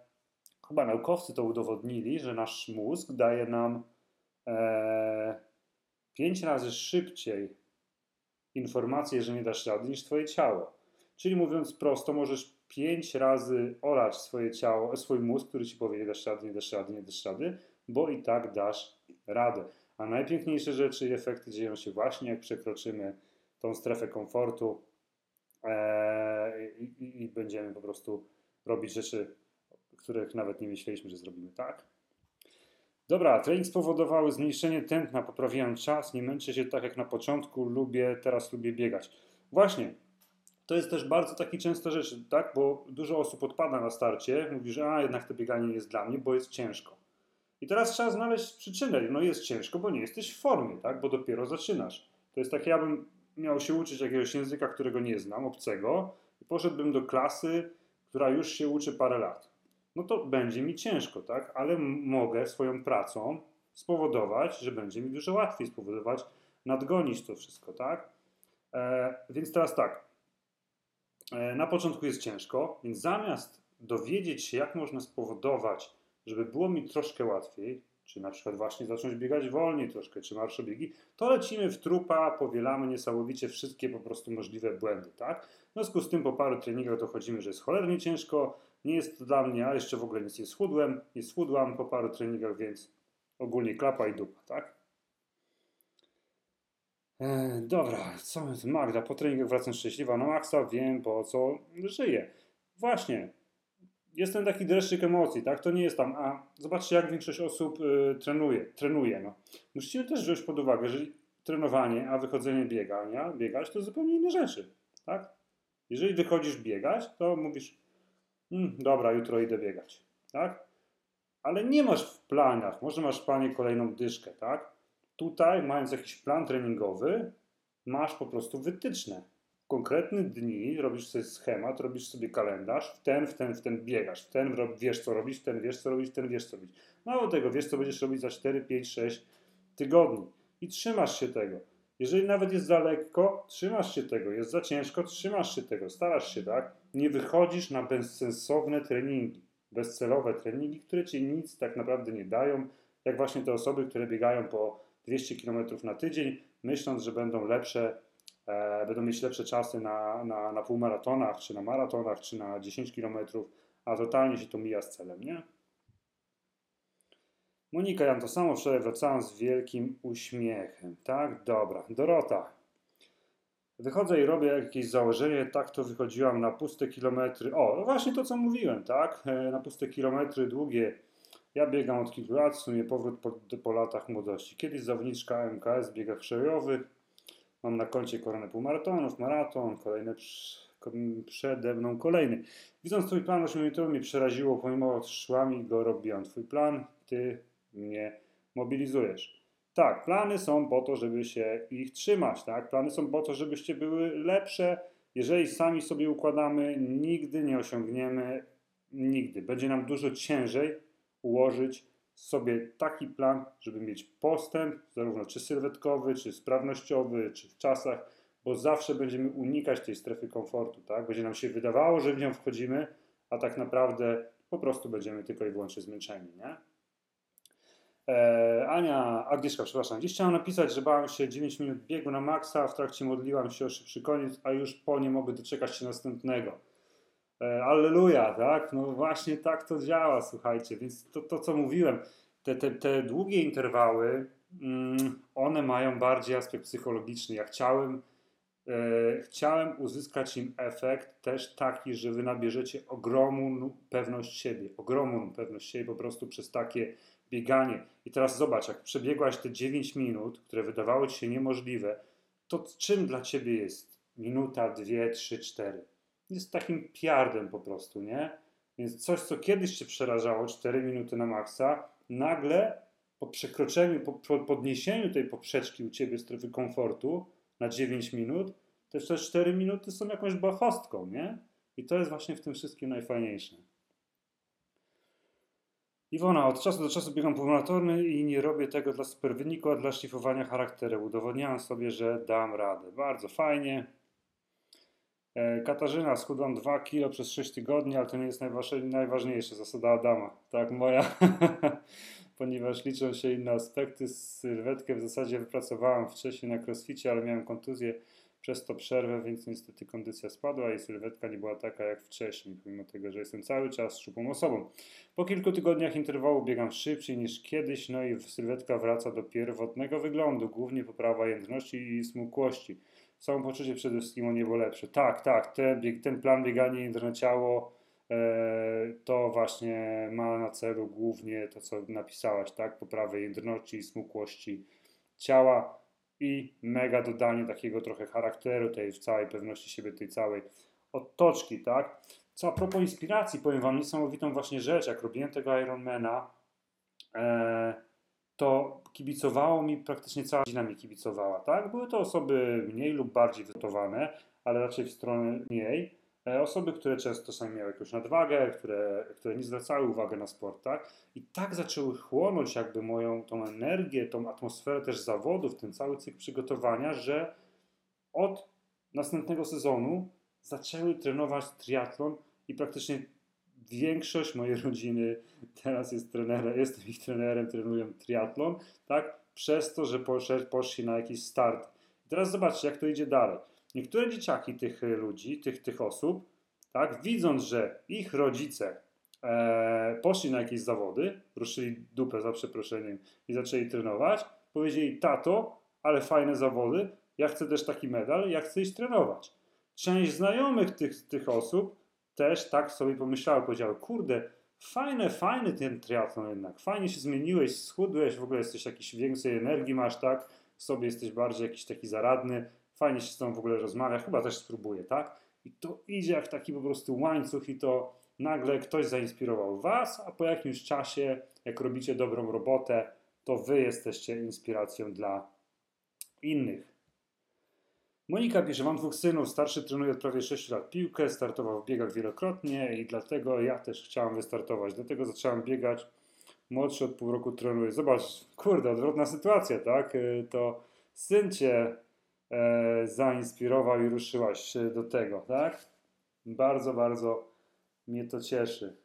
chyba naukowcy to udowodnili, że nasz mózg daje nam e, pięć razy szybciej informacje, że nie dasz rady, niż twoje ciało. Czyli mówiąc prosto, możesz pięć razy orać swoje ciało, swój mózg, który ci powie, nie dasz rady, nie dasz rady, nie dasz rady, bo i tak dasz radę. A najpiękniejsze rzeczy i efekty dzieją się właśnie, jak przekroczymy tą strefę komfortu e, i, będziemy po prostu robić rzeczy, których nawet nie myśleliśmy, że zrobimy tak. Dobra, trening spowodowały zmniejszenie tętna, poprawiłem czas, nie męczę się tak jak na początku, lubię, teraz lubię biegać. Właśnie, to jest też bardzo taki częsta rzecz, tak? Bo dużo osób odpada na starcie, mówi, że a jednak to bieganie nie jest dla mnie, bo jest ciężko. I teraz trzeba znaleźć przyczynę. No jest ciężko, bo nie jesteś w formie, tak? Bo dopiero zaczynasz. To jest tak, jakbym miał się uczyć jakiegoś języka, którego nie znam, obcego, i poszedłbym do klasy, która już się uczy parę lat. No to będzie mi ciężko, tak? Ale mogę swoją pracą spowodować, że będzie mi dużo łatwiej spowodować, nadgonić to wszystko, tak? E, więc teraz tak. E, na początku jest ciężko, więc zamiast dowiedzieć się, jak można spowodować, żeby było mi troszkę łatwiej, czy na przykład właśnie zacząć biegać wolniej troszkę, czy marszobiegi, to lecimy w trupa, powielamy niesamowicie wszystkie po prostu możliwe błędy, tak? W związku z tym po paru treningach dochodzimy, że jest cholernie ciężko, nie jest to dla mnie, a jeszcze w ogóle nic nie schudłem, nie schudłam po paru treningach, więc ogólnie klapa i dupa, tak? E, dobra, co Magda, po treningach wracam szczęśliwa na maksa, wiem po co żyję. Właśnie, jest ten taki dreszczyk emocji, tak? To nie jest tam, a zobaczcie, jak większość osób y, trenuje, trenuje. No. Musicie też wziąć pod uwagę, że trenowanie, a wychodzenie biegania, biegać to zupełnie inne rzeczy, tak? Jeżeli wychodzisz biegać, to mówisz, hmm, dobra, jutro idę biegać, tak? Ale nie masz w planach, może masz w planie kolejną dyszkę, tak? Tutaj, mając jakiś plan treningowy, masz po prostu wytyczne konkretny dni robisz sobie schemat, robisz sobie kalendarz, w ten, w ten, w ten biegasz, w ten wiesz co robisz, w ten wiesz co robisz, w ten wiesz co robić. Mało tego, wiesz co będziesz robić za 4, 5, 6 tygodni i trzymasz się tego. Jeżeli nawet jest za lekko, trzymasz się tego. Jest za ciężko, trzymasz się tego. Starasz się, tak? Nie wychodzisz na bezsensowne treningi, bezcelowe treningi, które ci nic tak naprawdę nie dają, jak właśnie te osoby, które biegają po 200 km na tydzień, myśląc, że będą lepsze, e, będą mieć lepsze czasy na, na, na półmaratonach, czy na maratonach, czy na 10 km, a totalnie się to mija z celem, nie? Monika, ja to samo wczoraj wracałam z wielkim uśmiechem. Tak, dobra. Dorota. Wychodzę i robię jakieś założenie, tak to wychodziłam na puste kilometry. O, no właśnie to co mówiłem, tak? E, na puste kilometry długie. Ja biegam od kilku lat, w sumie powrót po, po latach młodości. Kiedyś zawodniczka MKS w biegach przejowych. Mam na koncie koronę półmaratonów, maraton, kolejne przede mną kolejny. Widząc twój plan 8 minutowy mnie przeraziło, pomimo szłami go robiłam. Twój plan, ty mnie mobilizujesz. Tak, plany są po to, żeby się ich trzymać, tak? Plany są po to, żebyście były lepsze. Jeżeli sami sobie układamy, nigdy nie osiągniemy, nigdy. Będzie nam dużo ciężej ułożyć sobie taki plan, żeby mieć postęp, zarówno czy sylwetkowy, czy sprawnościowy, czy w czasach, bo zawsze będziemy unikać tej strefy komfortu, tak? Będzie nam się wydawało, że w nią wchodzimy, a tak naprawdę po prostu będziemy tylko i wyłącznie zmęczeni, nie? E, Ania, Agnieszka, przepraszam. Gdzieś chciałam napisać, że bałam się 9 minut biegu na maksa, w trakcie modliłam się o szybszy koniec, a już po nie mogę doczekać się następnego. E, Alleluja, tak? No właśnie tak to działa, słuchajcie. Więc to, to co mówiłem, te, te, te długie interwały, mm, one mają bardziej aspekt psychologiczny. Ja chciałem, chciałem uzyskać im efekt też taki, że wy nabierzecie ogromną pewność siebie, ogromną pewność siebie po prostu przez takie bieganie. I teraz zobacz, jak przebiegłaś te 9 minut, które wydawały ci się niemożliwe, to czym dla ciebie jest minuta, dwie, trzy, cztery? Jest takim piardem po prostu, nie? Więc coś, co kiedyś cię przerażało, 4 minuty na maksa, nagle po przekroczeniu, po podniesieniu tej poprzeczki u ciebie strefy komfortu na 9 minut, te 4 minuty są jakąś bachostką, nie? I to jest właśnie w tym wszystkim najfajniejsze. Iwona, od czasu do czasu biegam półmaratorny i nie robię tego dla super wyniku, a dla szlifowania charakteru. Udowodniałem sobie, że dam radę. Bardzo fajnie. E, Katarzyna, schudłam 2 kilo przez 6 tygodni, ale to nie jest najważniejsze, zasada Adama. Tak, moja. Ponieważ liczą się inne aspekty. Sylwetkę w zasadzie wypracowałam wcześniej na crossficie, ale miałem kontuzję przez to przerwę, więc niestety kondycja spadła i sylwetka nie była taka jak wcześniej, pomimo tego, że jestem cały czas szczupłą osobą. Po kilku tygodniach interwału biegam szybciej niż kiedyś, no i sylwetka wraca do pierwotnego wyglądu, głównie poprawa jędrności i smukłości. Samopoczucie przede wszystkim o niebo lepsze. Tak, tak, ten, bieg, ten plan biegania jędrne ciało to właśnie ma na celu głównie to, co napisałaś, tak? Poprawę jędrności i smukłości ciała i mega dodanie takiego trochę charakteru, tej całej pewności siebie, tej całej otoczki, tak? Co a propos inspiracji, powiem Wam niesamowitą właśnie rzecz, jak robiłem tego Ironmana, e, to kibicowało mi, praktycznie cała rodzina mi kibicowała, tak? Były to osoby mniej lub bardziej wytowane, ale raczej w stronę mniej. E, osoby, które często sami miały jakąś nadwagę, które, które nie zwracały uwagi na sport, tak? I tak zaczęły chłonąć jakby moją tą energię, tą atmosferę też zawodów, ten cały cykl przygotowania, że od następnego sezonu zaczęły trenować triatlon i praktycznie większość mojej rodziny teraz jest trenerem, jestem ich trenerem, trenują triatlon, tak? Przez to, że poszli na jakiś start. Teraz zobaczcie, jak to idzie dalej Niektóre dzieciaki tych e, ludzi, tych, tych osób, tak, widząc, że ich rodzice e, poszli na jakieś zawody, ruszyli dupę za przeproszeniem i zaczęli trenować, powiedzieli: Tato, ale fajne zawody, ja chcę też taki medal, ja chcę iść trenować. Część znajomych tych, tych osób też tak sobie pomyślały, powiedziały: Kurde, fajne, fajny ten triatlon jednak, fajnie się zmieniłeś, schudłeś, w ogóle jesteś jakiś więcej energii masz, tak? W sobie jesteś bardziej jakiś taki zaradny, fajnie się z tą w ogóle rozmawia, chyba też spróbuję, tak? I to idzie jak taki po prostu łańcuch i to nagle ktoś zainspirował Was, a po jakimś czasie, jak robicie dobrą robotę, to Wy jesteście inspiracją dla innych. Monika pisze, mam dwóch synów, starszy trenuje od prawie 6 lat piłkę, startował w biegach wielokrotnie i dlatego ja też chciałam wystartować. Dlatego zaczęłam biegać młodszy od pół roku trenuje. Zobacz, kurde, odwrotna sytuacja, tak? Y, to syn cię e, zainspirował i ruszyłaś do tego, tak? Bardzo, bardzo mnie to cieszy.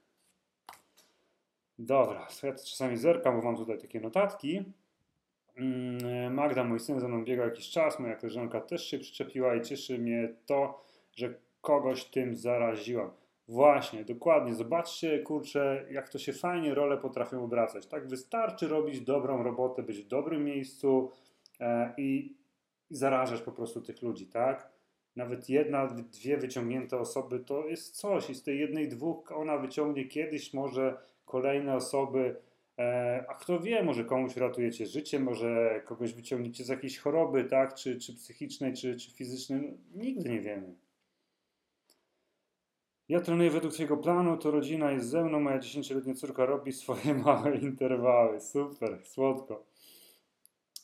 Dobra, ja to czasami zerkam, bo mam tutaj takie notatki. Mm, Magda, mój syn ze mną biegał jakiś czas, moja koleżanka też się przyczepiła i cieszy mnie to, że kogoś tym zaraziłam. Właśnie, dokładnie. Zobaczcie, kurczę, jak to się fajnie role potrafią obracać. Tak, wystarczy robić dobrą robotę, być w dobrym miejscu e, i, i zarażać po prostu tych ludzi, tak? Nawet jedna, dwie wyciągnięte osoby to jest coś i z tej jednej, dwóch ona wyciągnie kiedyś może kolejne osoby, e, a kto wie, może komuś ratujecie życie, może kogoś wyciągniecie z jakiejś choroby, tak, czy, czy psychicznej, czy, czy fizycznej, no, nigdy nie wiemy. Ja trenuję według Twojego planu, to rodzina jest ze mną, moja 10-letnia córka robi swoje małe interwały. Super, słodko.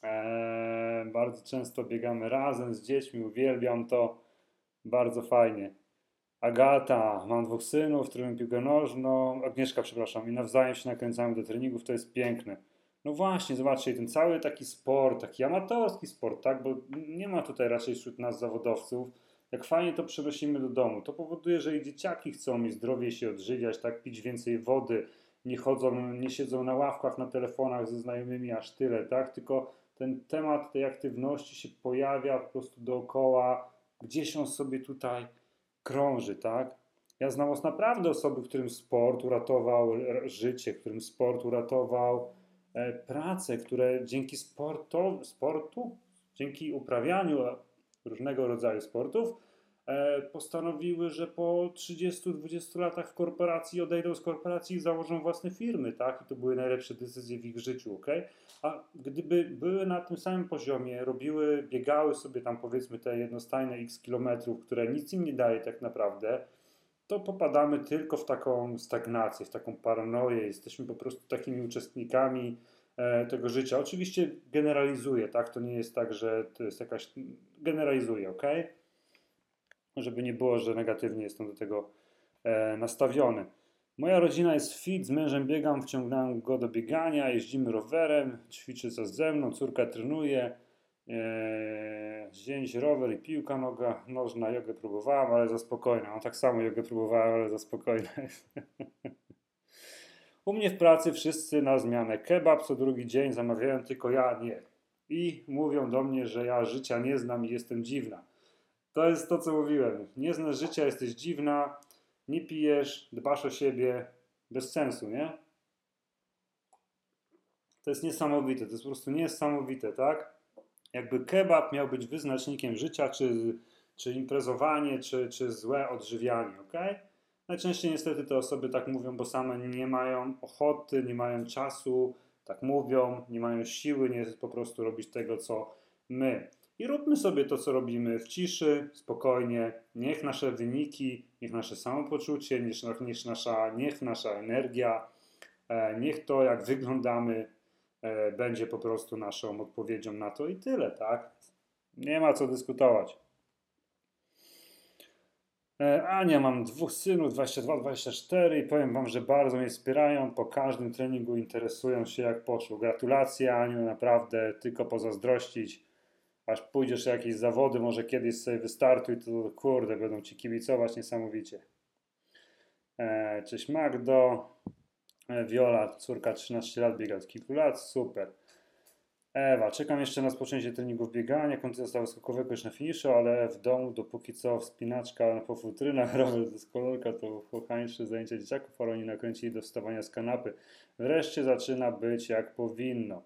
Eee, bardzo często biegamy razem z dziećmi, uwielbiam to. Bardzo fajnie. Agata, mam dwóch synów, którym piłkę nożną, Agnieszka, przepraszam, i nawzajem się nakręcamy do treningów, to jest piękne. No właśnie, zobaczcie, ten cały taki sport, taki amatorski sport, tak, bo nie ma tutaj raczej wśród nas zawodowców, jak fajnie to przenosimy do domu. To powoduje, że i dzieciaki chcą mi zdrowie się odżywiać, tak, pić więcej wody, nie chodzą, nie siedzą na ławkach, na telefonach ze znajomymi aż tyle, tak, tylko ten temat tej aktywności się pojawia po prostu dookoła, gdzieś on sobie tutaj krąży, tak? Ja znam naprawdę osoby, którym sport uratował życie, którym sport uratował e, pracę, które dzięki sportu, sportu, dzięki uprawianiu różnego rodzaju sportów, e, postanowiły, że po 30-20 latach w korporacji odejdą z korporacji i założą własne firmy, tak? I to były najlepsze decyzje w ich życiu, ok? A gdyby były na tym samym poziomie, robiły, biegały sobie tam powiedzmy te jednostajne x kilometrów, które nic im nie daje tak naprawdę, to popadamy tylko w taką stagnację, w taką paranoję. Jesteśmy po prostu takimi uczestnikami e, tego życia. Oczywiście generalizuję, tak? To nie jest tak, że to jest jakaś. Generalizuję, ok? Żeby nie było, że negatywnie jestem do tego e, nastawiony. Moja rodzina jest fit, z mężem biegam, wciągnąłem go do biegania, jeździmy rowerem, ćwiczy co ze mną, córka trenuje, eee, zięć, rower i piłka noga, nożna, jogę próbowałam, ale za spokojna. No tak samo jogę próbowałem, ale za spokojna U mnie w pracy wszyscy na zmianę kebab co drugi dzień zamawiają, tylko ja nie. I mówią do mnie, że ja życia nie znam i jestem dziwna. To jest to, co mówiłem. Nie znasz życia, jesteś dziwna, nie pijesz, dbasz o siebie, bez sensu, nie? To jest niesamowite, to jest po prostu niesamowite, tak? Jakby kebab miał być wyznacznikiem życia, czy, czy imprezowanie, czy, czy złe odżywianie, ok? Najczęściej niestety te osoby tak mówią, bo same nie mają ochoty, nie mają czasu, tak mówią, nie mają siły, nie po prostu robić tego, co my. I róbmy sobie to, co robimy w ciszy, spokojnie. Niech nasze wyniki, niech nasze samopoczucie, niech, niech, nasza, niech nasza energia, e, niech to, jak wyglądamy, e, będzie po prostu naszą odpowiedzią na to i tyle, tak? Nie ma co dyskutować. E, Ania, mam dwóch synów, 22-24 i powiem Wam, że bardzo mnie wspierają. Po każdym treningu interesują się jak poszło. Gratulacje Aniu, naprawdę tylko pozazdrościć aż pójdziesz na jakieś zawody, może kiedyś sobie wystartuj, to kurde, będą ci kibicować niesamowicie. E, cześć Magdo. E, Viola, córka 13 lat, biega od kilku lat, super. Ewa, czekam jeszcze na rozpoczęcie treningów biegania, kontuzja stała skokowego już na finiszu, ale w domu dopóki co wspinaczka po futrynach, rower z kolorka to chłochańsze zajęcia dzieciaków, ale oni nakręcili do wstawania z kanapy. Wreszcie zaczyna być jak powinno.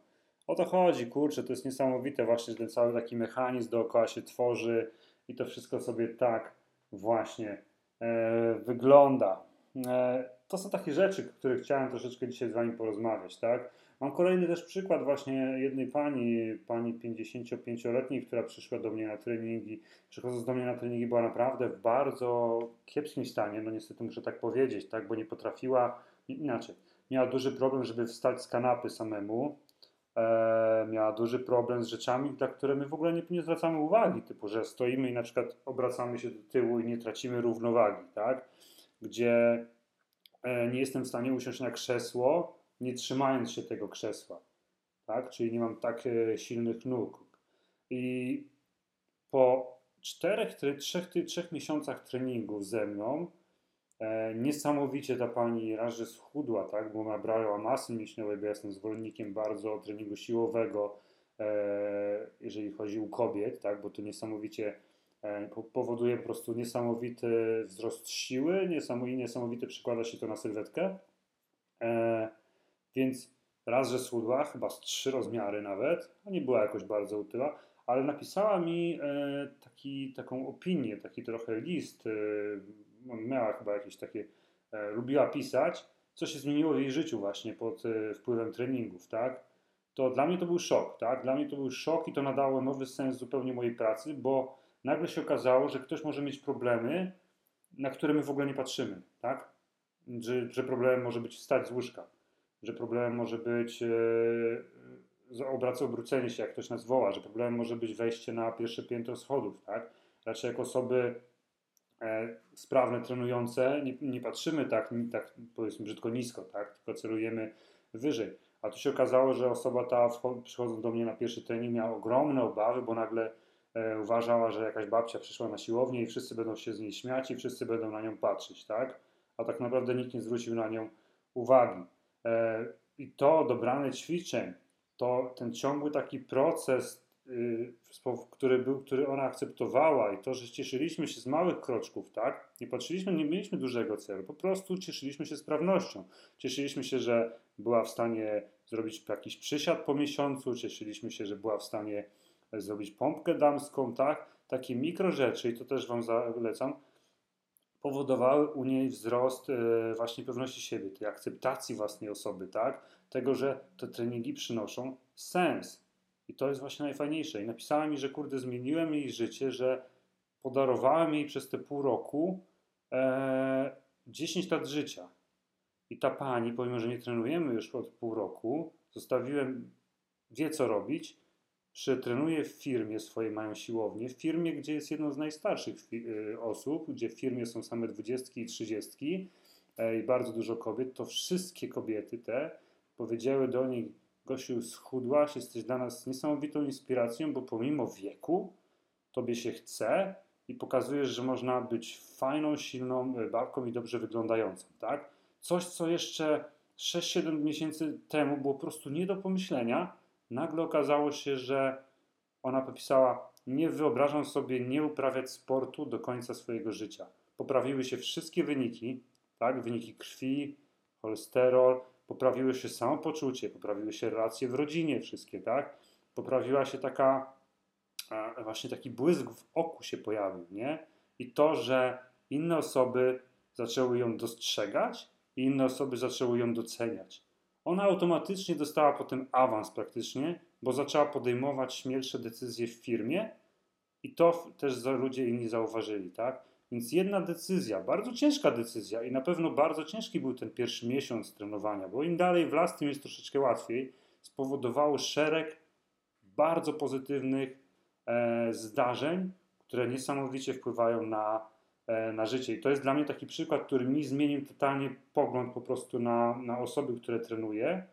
O to chodzi, kurczę, to jest niesamowite właśnie, że ten cały taki mechanizm dookoła się tworzy i to wszystko sobie tak właśnie e, wygląda. E, to są takie rzeczy, o których chciałem troszeczkę dzisiaj z Wami porozmawiać, tak? Mam kolejny też przykład właśnie jednej pani, pani 55-letniej, która przyszła do mnie na treningi. Przychodząc do mnie na treningi była naprawdę w bardzo kiepskim stanie, no niestety muszę tak powiedzieć, tak? Bo nie potrafiła, inaczej, miała duży problem, żeby wstać z kanapy samemu, e, miała duży problem z rzeczami, dla które my w ogóle nie, nie zwracamy uwagi, typu, że stoimy i na przykład obracamy się do tyłu i nie tracimy równowagi, tak? Gdzie e, nie jestem w stanie usiąść na krzesło nie trzymając się tego krzesła, tak? Czyli nie mam tak e, silnych nóg. I po czterech, trzech, trzech miesiącach treningów ze mną niesamowicie ta pani raz, że schudła, tak? Bo nabrała masy mięśniowej, bo ja jestem zwolennikiem bardzo treningu siłowego, e, jeżeli chodzi o kobiet, tak? Bo to niesamowicie E, powoduje po prostu niesamowity wzrost siły, i niesamowite przykłada się to na sylwetkę. E, więc raz, że schudła, chyba z trzy rozmiary nawet, a nie była jakoś bardzo utyła, ale napisała mi e, taki, taką opinię, taki trochę list, miała chyba jakieś takie, lubiła pisać, co się zmieniło w jej życiu właśnie pod wpływem treningów, tak? To dla mnie to był szok, tak? Dla mnie to był szok i to nadało nowy sens zupełnie mojej pracy, bo nagle się okazało, że ktoś może mieć problemy, na które my w ogóle nie patrzymy, tak? Że, że problemem może być wstać z łóżka, że problemem może być e, obraca obrócenie się, jak ktoś nas woła, że problemem może być wejście na pierwsze piętro schodów, tak? Raczej jak osoby e, sprawne, trenujące, nie, nie patrzymy tak, tak, powiedzmy brzydko nisko, tak? Tylko celujemy wyżej. A tu się okazało, że osoba ta przychodząc do mnie na pierwszy trening miała ogromne obawy, bo nagle E, uważała, że jakaś babcia przyszła na siłownię i wszyscy będą się z niej śmiać i wszyscy będą na nią patrzeć, tak? A tak naprawdę nikt nie zwrócił na nią uwagi. E, I to dobrane ćwiczeń, to ten ciągły taki proces, który, był, który ona akceptowała i to, że cieszyliśmy się z małych kroczków, tak? Nie patrzyliśmy, nie mieliśmy dużego celu, po prostu cieszyliśmy się sprawnością. Cieszyliśmy się, że była w stanie zrobić jakiś przysiad po miesiącu, cieszyliśmy się, że była w stanie zrobić pompkę damską, tak? Takie mikro rzeczy, i to też Wam zalecam, powodowały u niej wzrost e, właśnie pewności siebie, tej akceptacji własnej osoby, tak? Tego, że te treningi przynoszą sens. I to jest właśnie najfajniejsze. I napisała mi, że kurde, zmieniłem jej życie, że podarowałem jej przez te pół roku e, 10 lat życia. I ta pani, pomimo że nie trenujemy już od pół roku, zostawiłem, wie co robić, przetrenuje w firmie swojej, mają siłownię, w firmie, gdzie jest jedną z najstarszych y, osób, gdzie w firmie są same dwudziestki i trzydziestki e, i bardzo dużo kobiet, to wszystkie kobiety te powiedziały do niej, Gosiu, schudłaś, jesteś dla nas niesamowitą inspiracją, bo pomimo wieku tobie się chce i pokazujesz, że można być fajną, silną e, babką i dobrze wyglądającą, tak? Coś, co jeszcze 6-7 miesięcy temu było po prostu nie do pomyślenia, nagle okazało się, że ona popisała: Nie wyobrażam sobie nie uprawiać sportu do końca swojego życia. Poprawiły się wszystkie wyniki, tak? Wyniki krwi, cholesterol, poprawiły się samopoczucie, poprawiły się relacje w rodzinie, wszystkie, tak? Poprawiła się taka, właśnie taki błysk w oku się pojawił, nie? I to, że inne osoby zaczęły ją dostrzegać i inne osoby zaczęły ją doceniać. Ona automatycznie dostała potem awans praktycznie, bo zaczęła podejmować śmielsze decyzje w firmie i to też ludzie inni zauważyli, tak? Więc jedna decyzja, bardzo ciężka decyzja i na pewno bardzo ciężki był ten pierwszy miesiąc trenowania, bo im dalej w las, tym jest troszeczkę łatwiej, spowodowało szereg bardzo pozytywnych e, zdarzeń, które niesamowicie wpływają na E, na życie. I to jest dla mnie taki przykład, który mi zmienił totalnie pogląd po prostu na, na osoby, które trenuję,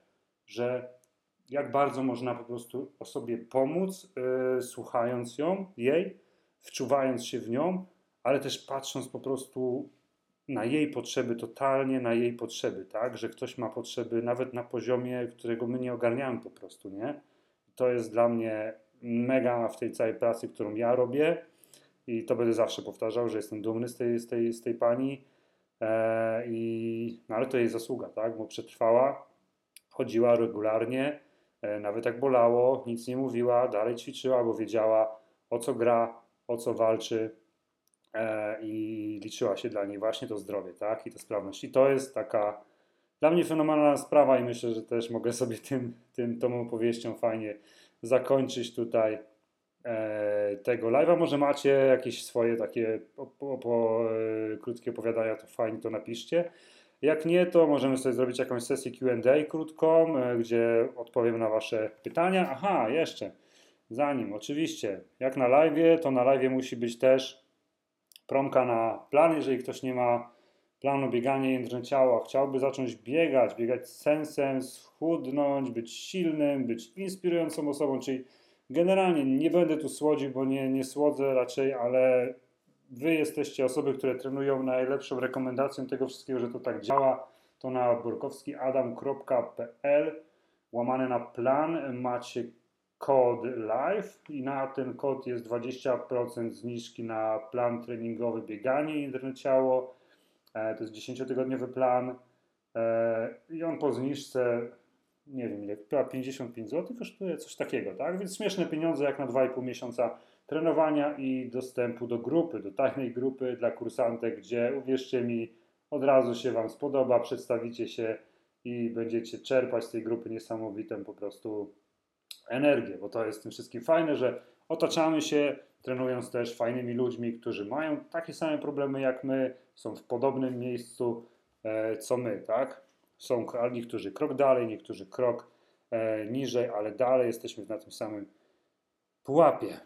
że jak bardzo można po prostu osobie pomóc, yy, słuchając ją, jej, wczuwając się w nią, ale też patrząc po prostu na jej potrzeby, totalnie na jej potrzeby, tak? Że ktoś ma potrzeby nawet na poziomie, którego my nie ogarniamy po prostu, nie? To jest dla mnie mega w tej całej pracy, którą ja robię i to będę zawsze powtarzał, że jestem dumny z tej, z tej, z tej pani. E, i, no ale to jej zasługa, tak? Bo przetrwała, chodziła regularnie, e, nawet jak bolało, nic nie mówiła, dalej ćwiczyła, bo wiedziała o co gra, o co walczy i liczyła się dla niej właśnie to zdrowie, tak? I ta sprawność. I to jest taka dla mnie fenomenalna sprawa i myślę, że też mogę sobie tym, tym tą opowieścią fajnie zakończyć tutaj E, tego live'a. Może macie jakieś swoje takie e, krótkie opowiadania, to fajnie to napiszcie. Jak nie, to możemy sobie zrobić jakąś sesję QA krótką, e, gdzie odpowiem na Wasze pytania. Aha, jeszcze, zanim, oczywiście, jak na live, to na live musi być też promka na plan, jeżeli ktoś nie ma planu biegania jędrne ciała, chciałby zacząć biegać, biegać z sensem, schudnąć, być silnym, być inspirującą osobą, czyli generalnie nie będę tu słodził, bo nie, nie słodzę raczej, ale wy jesteście osoby, które trenują najlepszą rekomendacją tego wszystkiego, że to tak działa, to na burkowskiadam.pl łamane na plan. Macie kod live i na ten kod jest 20% zniżki na plan treningowy bieganie internet ciało. E, to jest 10-tygodniowy plan e, i on po zniżce nie wiem ile, chyba 55 zł kosztuje, coś takiego, tak? Więc śmieszne pieniądze jak na 2,5 miesiąca trenowania i dostępu do grupy, do tajnej grupy dla kursantek, gdzie uwierzcie mi, od razu się Wam spodoba, przedstawicie się i będziecie czerpać z tej grupy niesamowitą po prostu energię, bo to jest tym wszystkim fajne, że otaczamy się trenując też fajnymi ludźmi, którzy mają takie same problemy jak my, są w podobnym miejscu e, co my, tak? Są niektórzy krok dalej, niektórzy krok e, niżej, ale dalej jesteśmy na tym samym pułapie.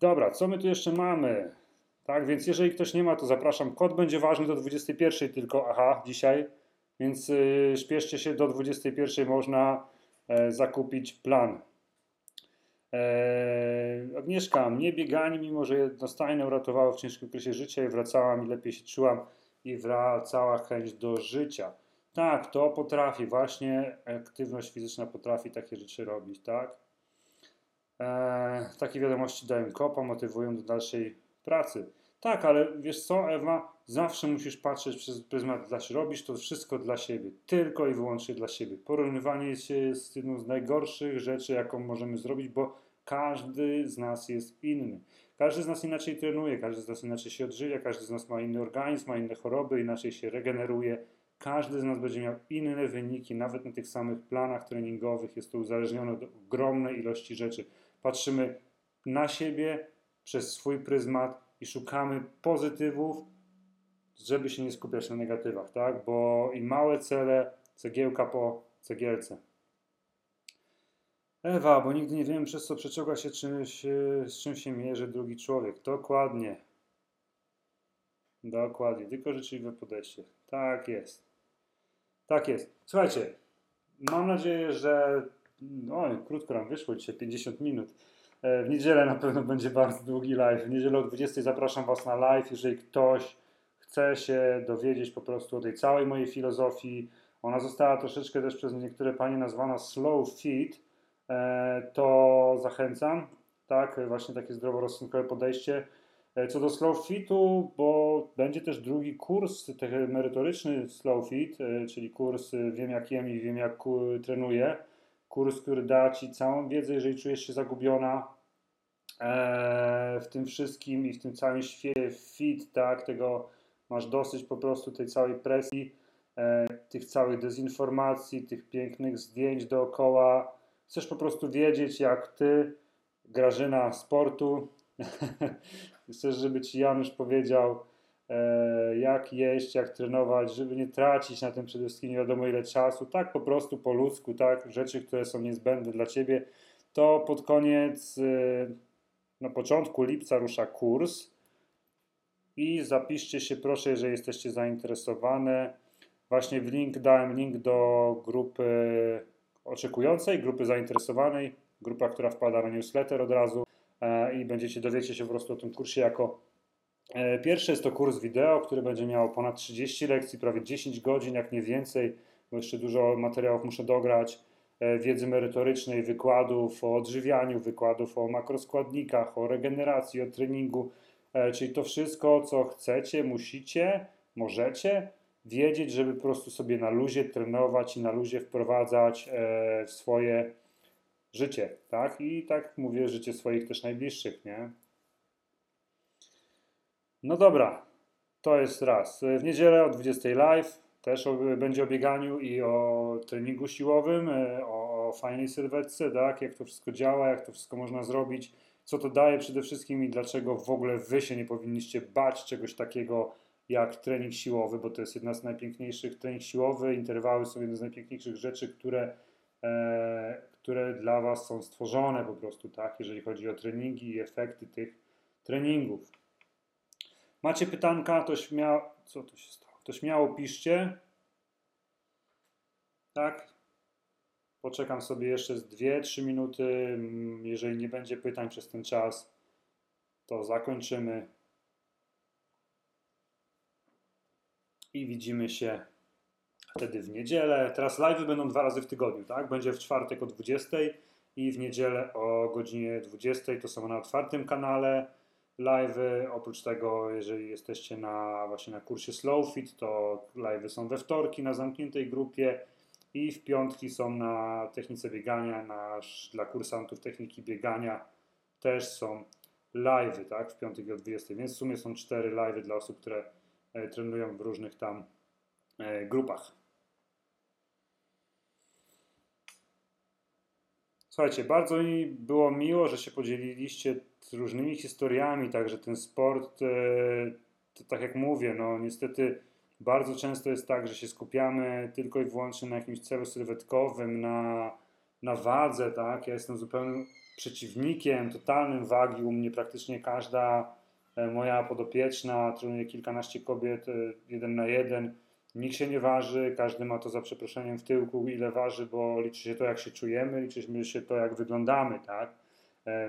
Dobra, co my tu jeszcze mamy? Tak, więc jeżeli ktoś nie ma, to zapraszam. Kod będzie ważny do 21 tylko, aha, dzisiaj, więc yy, śpieszcie się, do 21 można e, zakupić plan. E, Agnieszka, mnie bieganie, mimo że jednostajne uratowało w ciężkim okresie życia i wracałam i lepiej się czułam i wracała chęć do życia. Tak, to potrafi, właśnie aktywność fizyczna potrafi takie rzeczy robić, tak? E, takie wiadomości dają kopa, motywują do dalszej pracy. Tak, ale wiesz co, Ewa, zawsze musisz patrzeć przez pryzmat dla siebie. Robisz to wszystko dla siebie, tylko i wyłącznie dla siebie. Porównywanie się jest jedną z najgorszych rzeczy, jaką możemy zrobić, bo każdy z nas jest inny. Każdy z nas inaczej trenuje, każdy z nas inaczej się odżywia, każdy z nas ma inny organizm, ma inne choroby, inaczej się regeneruje. Każdy z nas będzie miał inne wyniki, nawet na tych samych planach treningowych. Jest to uzależnione od ogromnej ilości rzeczy. Patrzymy na siebie przez swój pryzmat i szukamy pozytywów, żeby się nie skupiać na negatywach, tak? Bo i małe cele, cegiełka po cegiełce. Ewa, bo nigdy nie wiem, przez co przeciąga się czymś, z czym się mierzy drugi człowiek. Dokładnie. Dokładnie. Tylko życzliwe podejście. Tak jest. Tak jest. Słuchajcie, mam nadzieję, że. Oj, krótko nam wyszło dzisiaj, 50 minut. E, w niedzielę na pewno będzie bardzo długi live. W niedzielę o 20 zapraszam Was na live. Jeżeli ktoś chce się dowiedzieć po prostu o tej całej mojej filozofii, ona została troszeczkę też przez niektóre panie nazwana slow e, to zachęcam. Tak, właśnie takie zdroworozsądkowe podejście. E, co do slow fitu, bo będzie też drugi kurs merytoryczny slow fit, czyli kurs wiem jak jem i wiem jak trenuję kurs, który da Ci całą wiedzę, jeżeli czujesz się zagubiona e, w tym wszystkim i w tym całym świecie fit, tak, tego masz dosyć po prostu tej całej presji, e, tych całych dezinformacji, tych pięknych zdjęć dookoła. Chcesz po prostu wiedzieć, jak Ty, Grażyna sportu, chcesz, żeby Ci Janusz powiedział, jak jeść, jak trenować, żeby nie tracić na tym przede wszystkim nie wiadomo ile czasu, tak po prostu po ludzku, tak, rzeczy, które są niezbędne dla Ciebie, to pod koniec, e, na początku lipca rusza kurs. I zapiszcie się proszę, jeżeli jesteście zainteresowane. Właśnie w link dałem link do grupy oczekującej, grupy zainteresowanej, grupa, która wpada na newsletter od razu e, i będziecie dowiecie się po prostu o tym kursie jako E, pierwszy jest to kurs wideo, który będzie miał ponad 30 lekcji, prawie 10 godzin, jak nie więcej, bo jeszcze dużo materiałów muszę dograć, e, wiedzy merytorycznej, wykładów o odżywianiu, wykładów o makroskładnikach, o regeneracji, o treningu, e, czyli to wszystko, co chcecie, musicie, możecie wiedzieć, żeby po prostu sobie na luzie trenować i na luzie wprowadzać w swoje życie, tak? I tak mówię, życie swoich też najbliższych, nie? No dobra, to jest raz. W niedzielę o 20 live też będzie o bieganiu i o treningu siłowym, e, o, o fajnej sylwetce, tak? jak to wszystko działa, jak to wszystko można zrobić, co to daje przede wszystkim i dlaczego w ogóle wy się nie powinniście bać czegoś takiego jak trening siłowy, bo to jest jedna z najpiękniejszych trening siłowy, interwały są jedne z najpiękniejszych rzeczy, które, e, które dla was są stworzone po prostu, tak, jeżeli chodzi o treningi i efekty tych treningów. Macie pytanka, to śmiało. Co tu się stało? To śmiało piszcie. Tak? Poczekam sobie jeszcze z 2-3 minuty. Jeżeli nie będzie pytań przez ten czas, to zakończymy. I widzimy się wtedy w niedzielę. Teraz live będą dwa razy w tygodniu, tak? Będzie w czwartek o 20 i w niedzielę o godzinie 20. To są na otwartym kanale live. Oprócz tego, jeżeli jesteście na właśnie na kursie Slow Fit, to live są we wtorki na zamkniętej grupie i w piątki są na technice biegania, nasz, dla kursantów techniki biegania też są live, tak? W piątek o 20. Więc w sumie są cztery live dla osób, które e, trenują w różnych tam e, grupach. Słuchajcie, bardzo mi było miło, że się podzieliliście różnymi historiami, także ten sport, e, to tak jak mówię, no niestety bardzo często jest tak, że się skupiamy tylko i wyłącznie na jakimś celu sylwetkowym, na, na wadze, tak? Ja jestem zupełnym przeciwnikiem totalnym wagi. U mnie praktycznie każda e, moja podopieczna trenuje kilkanaście kobiet e, jeden na jeden. Nikt się nie waży, każdy ma to za przeproszeniem w tyłku, ile waży, bo liczy się to, jak się czujemy, liczy się to, jak wyglądamy, tak?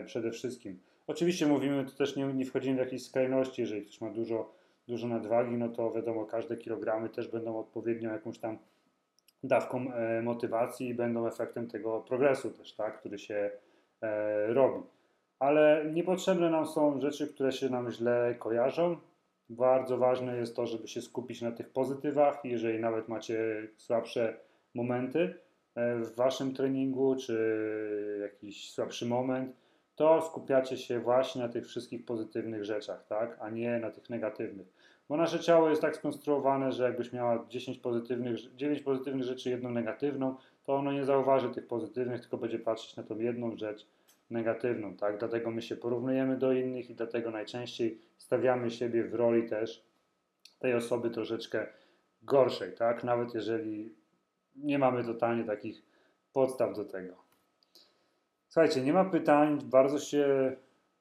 Przede wszystkim. Oczywiście mówimy, to też nie, nie wchodzimy w jakieś skrajności, jeżeli ktoś ma dużo, dużo nadwagi, no to wiadomo, każde kilogramy też będą odpowiednią jakąś tam dawką e, motywacji i będą efektem tego progresu też, tak? Który się e, robi. Ale niepotrzebne nam są rzeczy, które się nam źle kojarzą, bardzo ważne jest to, żeby się skupić na tych pozytywach. Jeżeli nawet macie słabsze momenty e, w waszym treningu, czy jakiś słabszy moment, to skupiacie się właśnie na tych wszystkich pozytywnych rzeczach, tak? a nie na tych negatywnych. Bo nasze ciało jest tak skonstruowane, że jakbyś miała 10 pozytywnych, 9 pozytywnych rzeczy, jedną negatywną, to ono nie zauważy tych pozytywnych, tylko będzie patrzeć na tą jedną rzecz negatywną, tak? Dlatego my się porównujemy do innych i dlatego najczęściej stawiamy siebie w roli też tej osoby troszeczkę gorszej, tak? Nawet jeżeli nie mamy totalnie takich podstaw do tego. Słuchajcie, nie ma pytań, bardzo się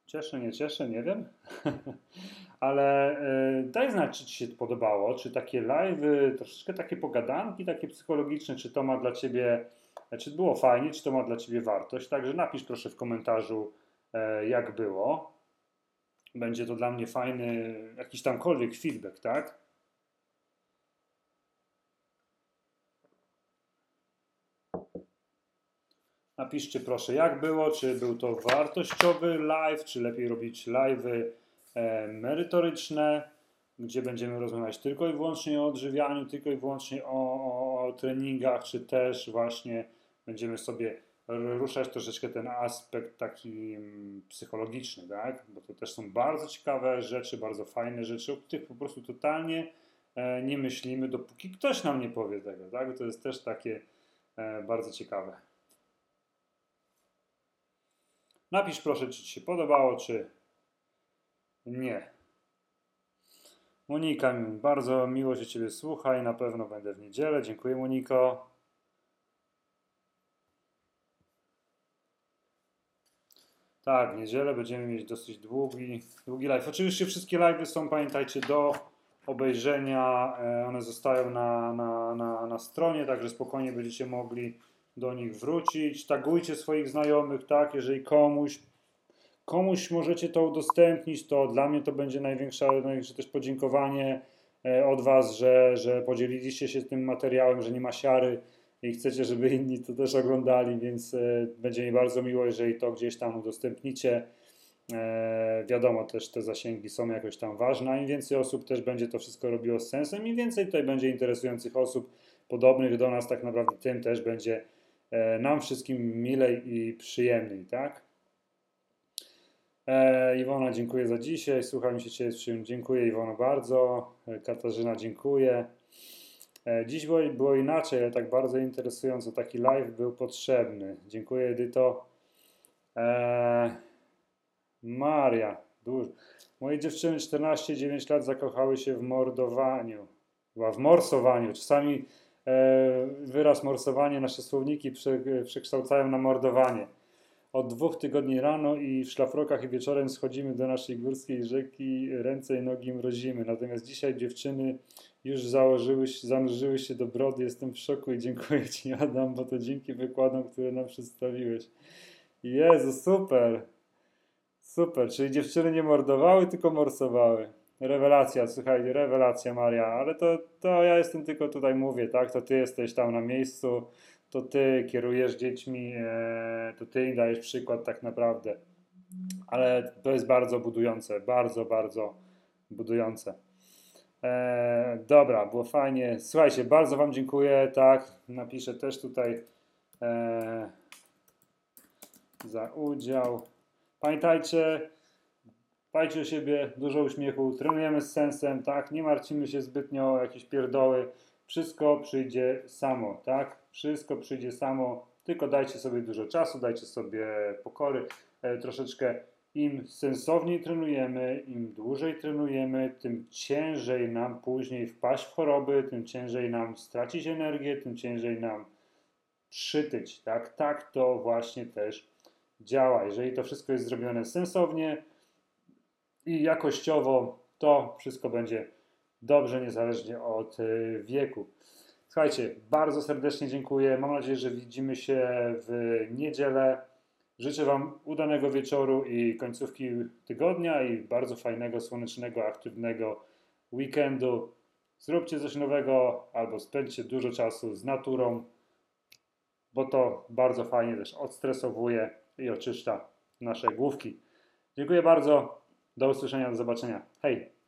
cieszę, nie cieszę, nie wiem, ale y, daj znać, czy Ci się podobało, czy takie live, troszeczkę takie pogadanki, takie psychologiczne, czy to ma dla Ciebie czy było fajnie, czy to ma dla Ciebie wartość. Także napisz proszę w komentarzu, e, jak było. Będzie to dla mnie fajny, jakiś tamkolwiek feedback, tak? Napiszcie proszę, jak było, czy był to wartościowy live, czy lepiej robić live'y e, merytoryczne, gdzie będziemy rozmawiać tylko i wyłącznie o odżywianiu, tylko i wyłącznie o, o, o treningach, czy też właśnie będziemy sobie ruszać troszeczkę ten aspekt taki mm, psychologiczny, tak? Bo to też są bardzo ciekawe rzeczy, bardzo fajne rzeczy, o których po prostu totalnie e, nie myślimy, dopóki ktoś nam nie powie tego, tak? To jest też takie e, bardzo ciekawe. Napisz proszę, czy Ci się podobało, czy nie. Monika, bardzo miło się Ciebie słucha i na pewno będę w niedzielę. Dziękuję Moniko. Tak, w niedzielę będziemy mieć dosyć długi, długi live. Oczywiście wszystkie live'y są, pamiętajcie, do obejrzenia. E, one zostają na, na, na, na stronie, także spokojnie będziecie mogli do nich wrócić. Tagujcie swoich znajomych, tak, jeżeli komuś komuś możecie to udostępnić, to dla mnie to będzie największe, największe też podziękowanie e, od Was, że, że podzieliliście się tym materiałem, że nie ma siary i chcecie, żeby inni to też oglądali, więc e, będzie mi bardzo miło, jeżeli to gdzieś tam udostępnicie. E, wiadomo, też te zasięgi są jakoś tam ważne, a im więcej osób też będzie to wszystko robiło z sensem, im więcej tutaj będzie interesujących osób podobnych do nas, tak naprawdę tym też będzie nam wszystkim milej i przyjemniej, tak? E, Iwona, dziękuję za dzisiaj. Słucham się Ciebie. Dziękuję Iwono bardzo. E, Katarzyna, dziękuję. E, dziś było, było inaczej, ale tak bardzo interesująco. Taki live był potrzebny. Dziękuję, Edyto. Eee, Maria, dużo. Moje dziewczyny 14-9 lat zakochały się w mordowaniu. Chyba w morsowaniu. Czasami e, wyraz morsowanie nasze słowniki prze, przekształcają na mordowanie. Od dwóch tygodni rano i w szlafrokach i wieczorem schodzimy do naszej górskiej rzeki, ręce i nogi mrozimy. Natomiast dzisiaj dziewczyny już założyły się, zanurzyły się do brody. Jestem w szoku i dziękuję Ci, Adam, bo to dzięki wykładom, które nam przedstawiłeś. Jezu, super. Super, czyli dziewczyny nie mordowały, tylko morsowały. Rewelacja, słuchajcie, rewelacja Maria, ale to, to ja jestem tylko tutaj mówię, tak? To ty jesteś tam na miejscu, to ty kierujesz dziećmi, e, to ty dajesz przykład tak naprawdę. Ale to jest bardzo budujące, bardzo, bardzo budujące. E, dobra, było fajnie. Słuchajcie, bardzo Wam dziękuję, tak? Napiszę też tutaj e, za udział. Pamiętajcie, dbajcie o siebie, dużo uśmiechu, trenujemy z sensem, tak? Nie martwimy się zbytnio o jakieś pierdoły. Wszystko przyjdzie samo, tak? Wszystko przyjdzie samo, tylko dajcie sobie dużo czasu, dajcie sobie pokory, e, troszeczkę im sensowniej trenujemy, im dłużej trenujemy, tym ciężej nam później wpaść w choroby, tym ciężej nam stracić energię, tym ciężej nam przytyć, tak? Tak to właśnie też działa. Jeżeli to wszystko jest zrobione sensownie i jakościowo, to wszystko będzie dobrze, niezależnie od y, wieku. Słuchajcie, bardzo serdecznie dziękuję. Mam nadzieję, że widzimy się w niedzielę. Życzę Wam udanego wieczoru i końcówki tygodnia i bardzo fajnego, słonecznego, aktywnego weekendu. Zróbcie coś nowego albo spędźcie dużo czasu z naturą, bo to bardzo fajnie też odstresowuje i oczyszcza nasze główki. Dziękuję bardzo. Do usłyszenia, do zobaczenia. Hej!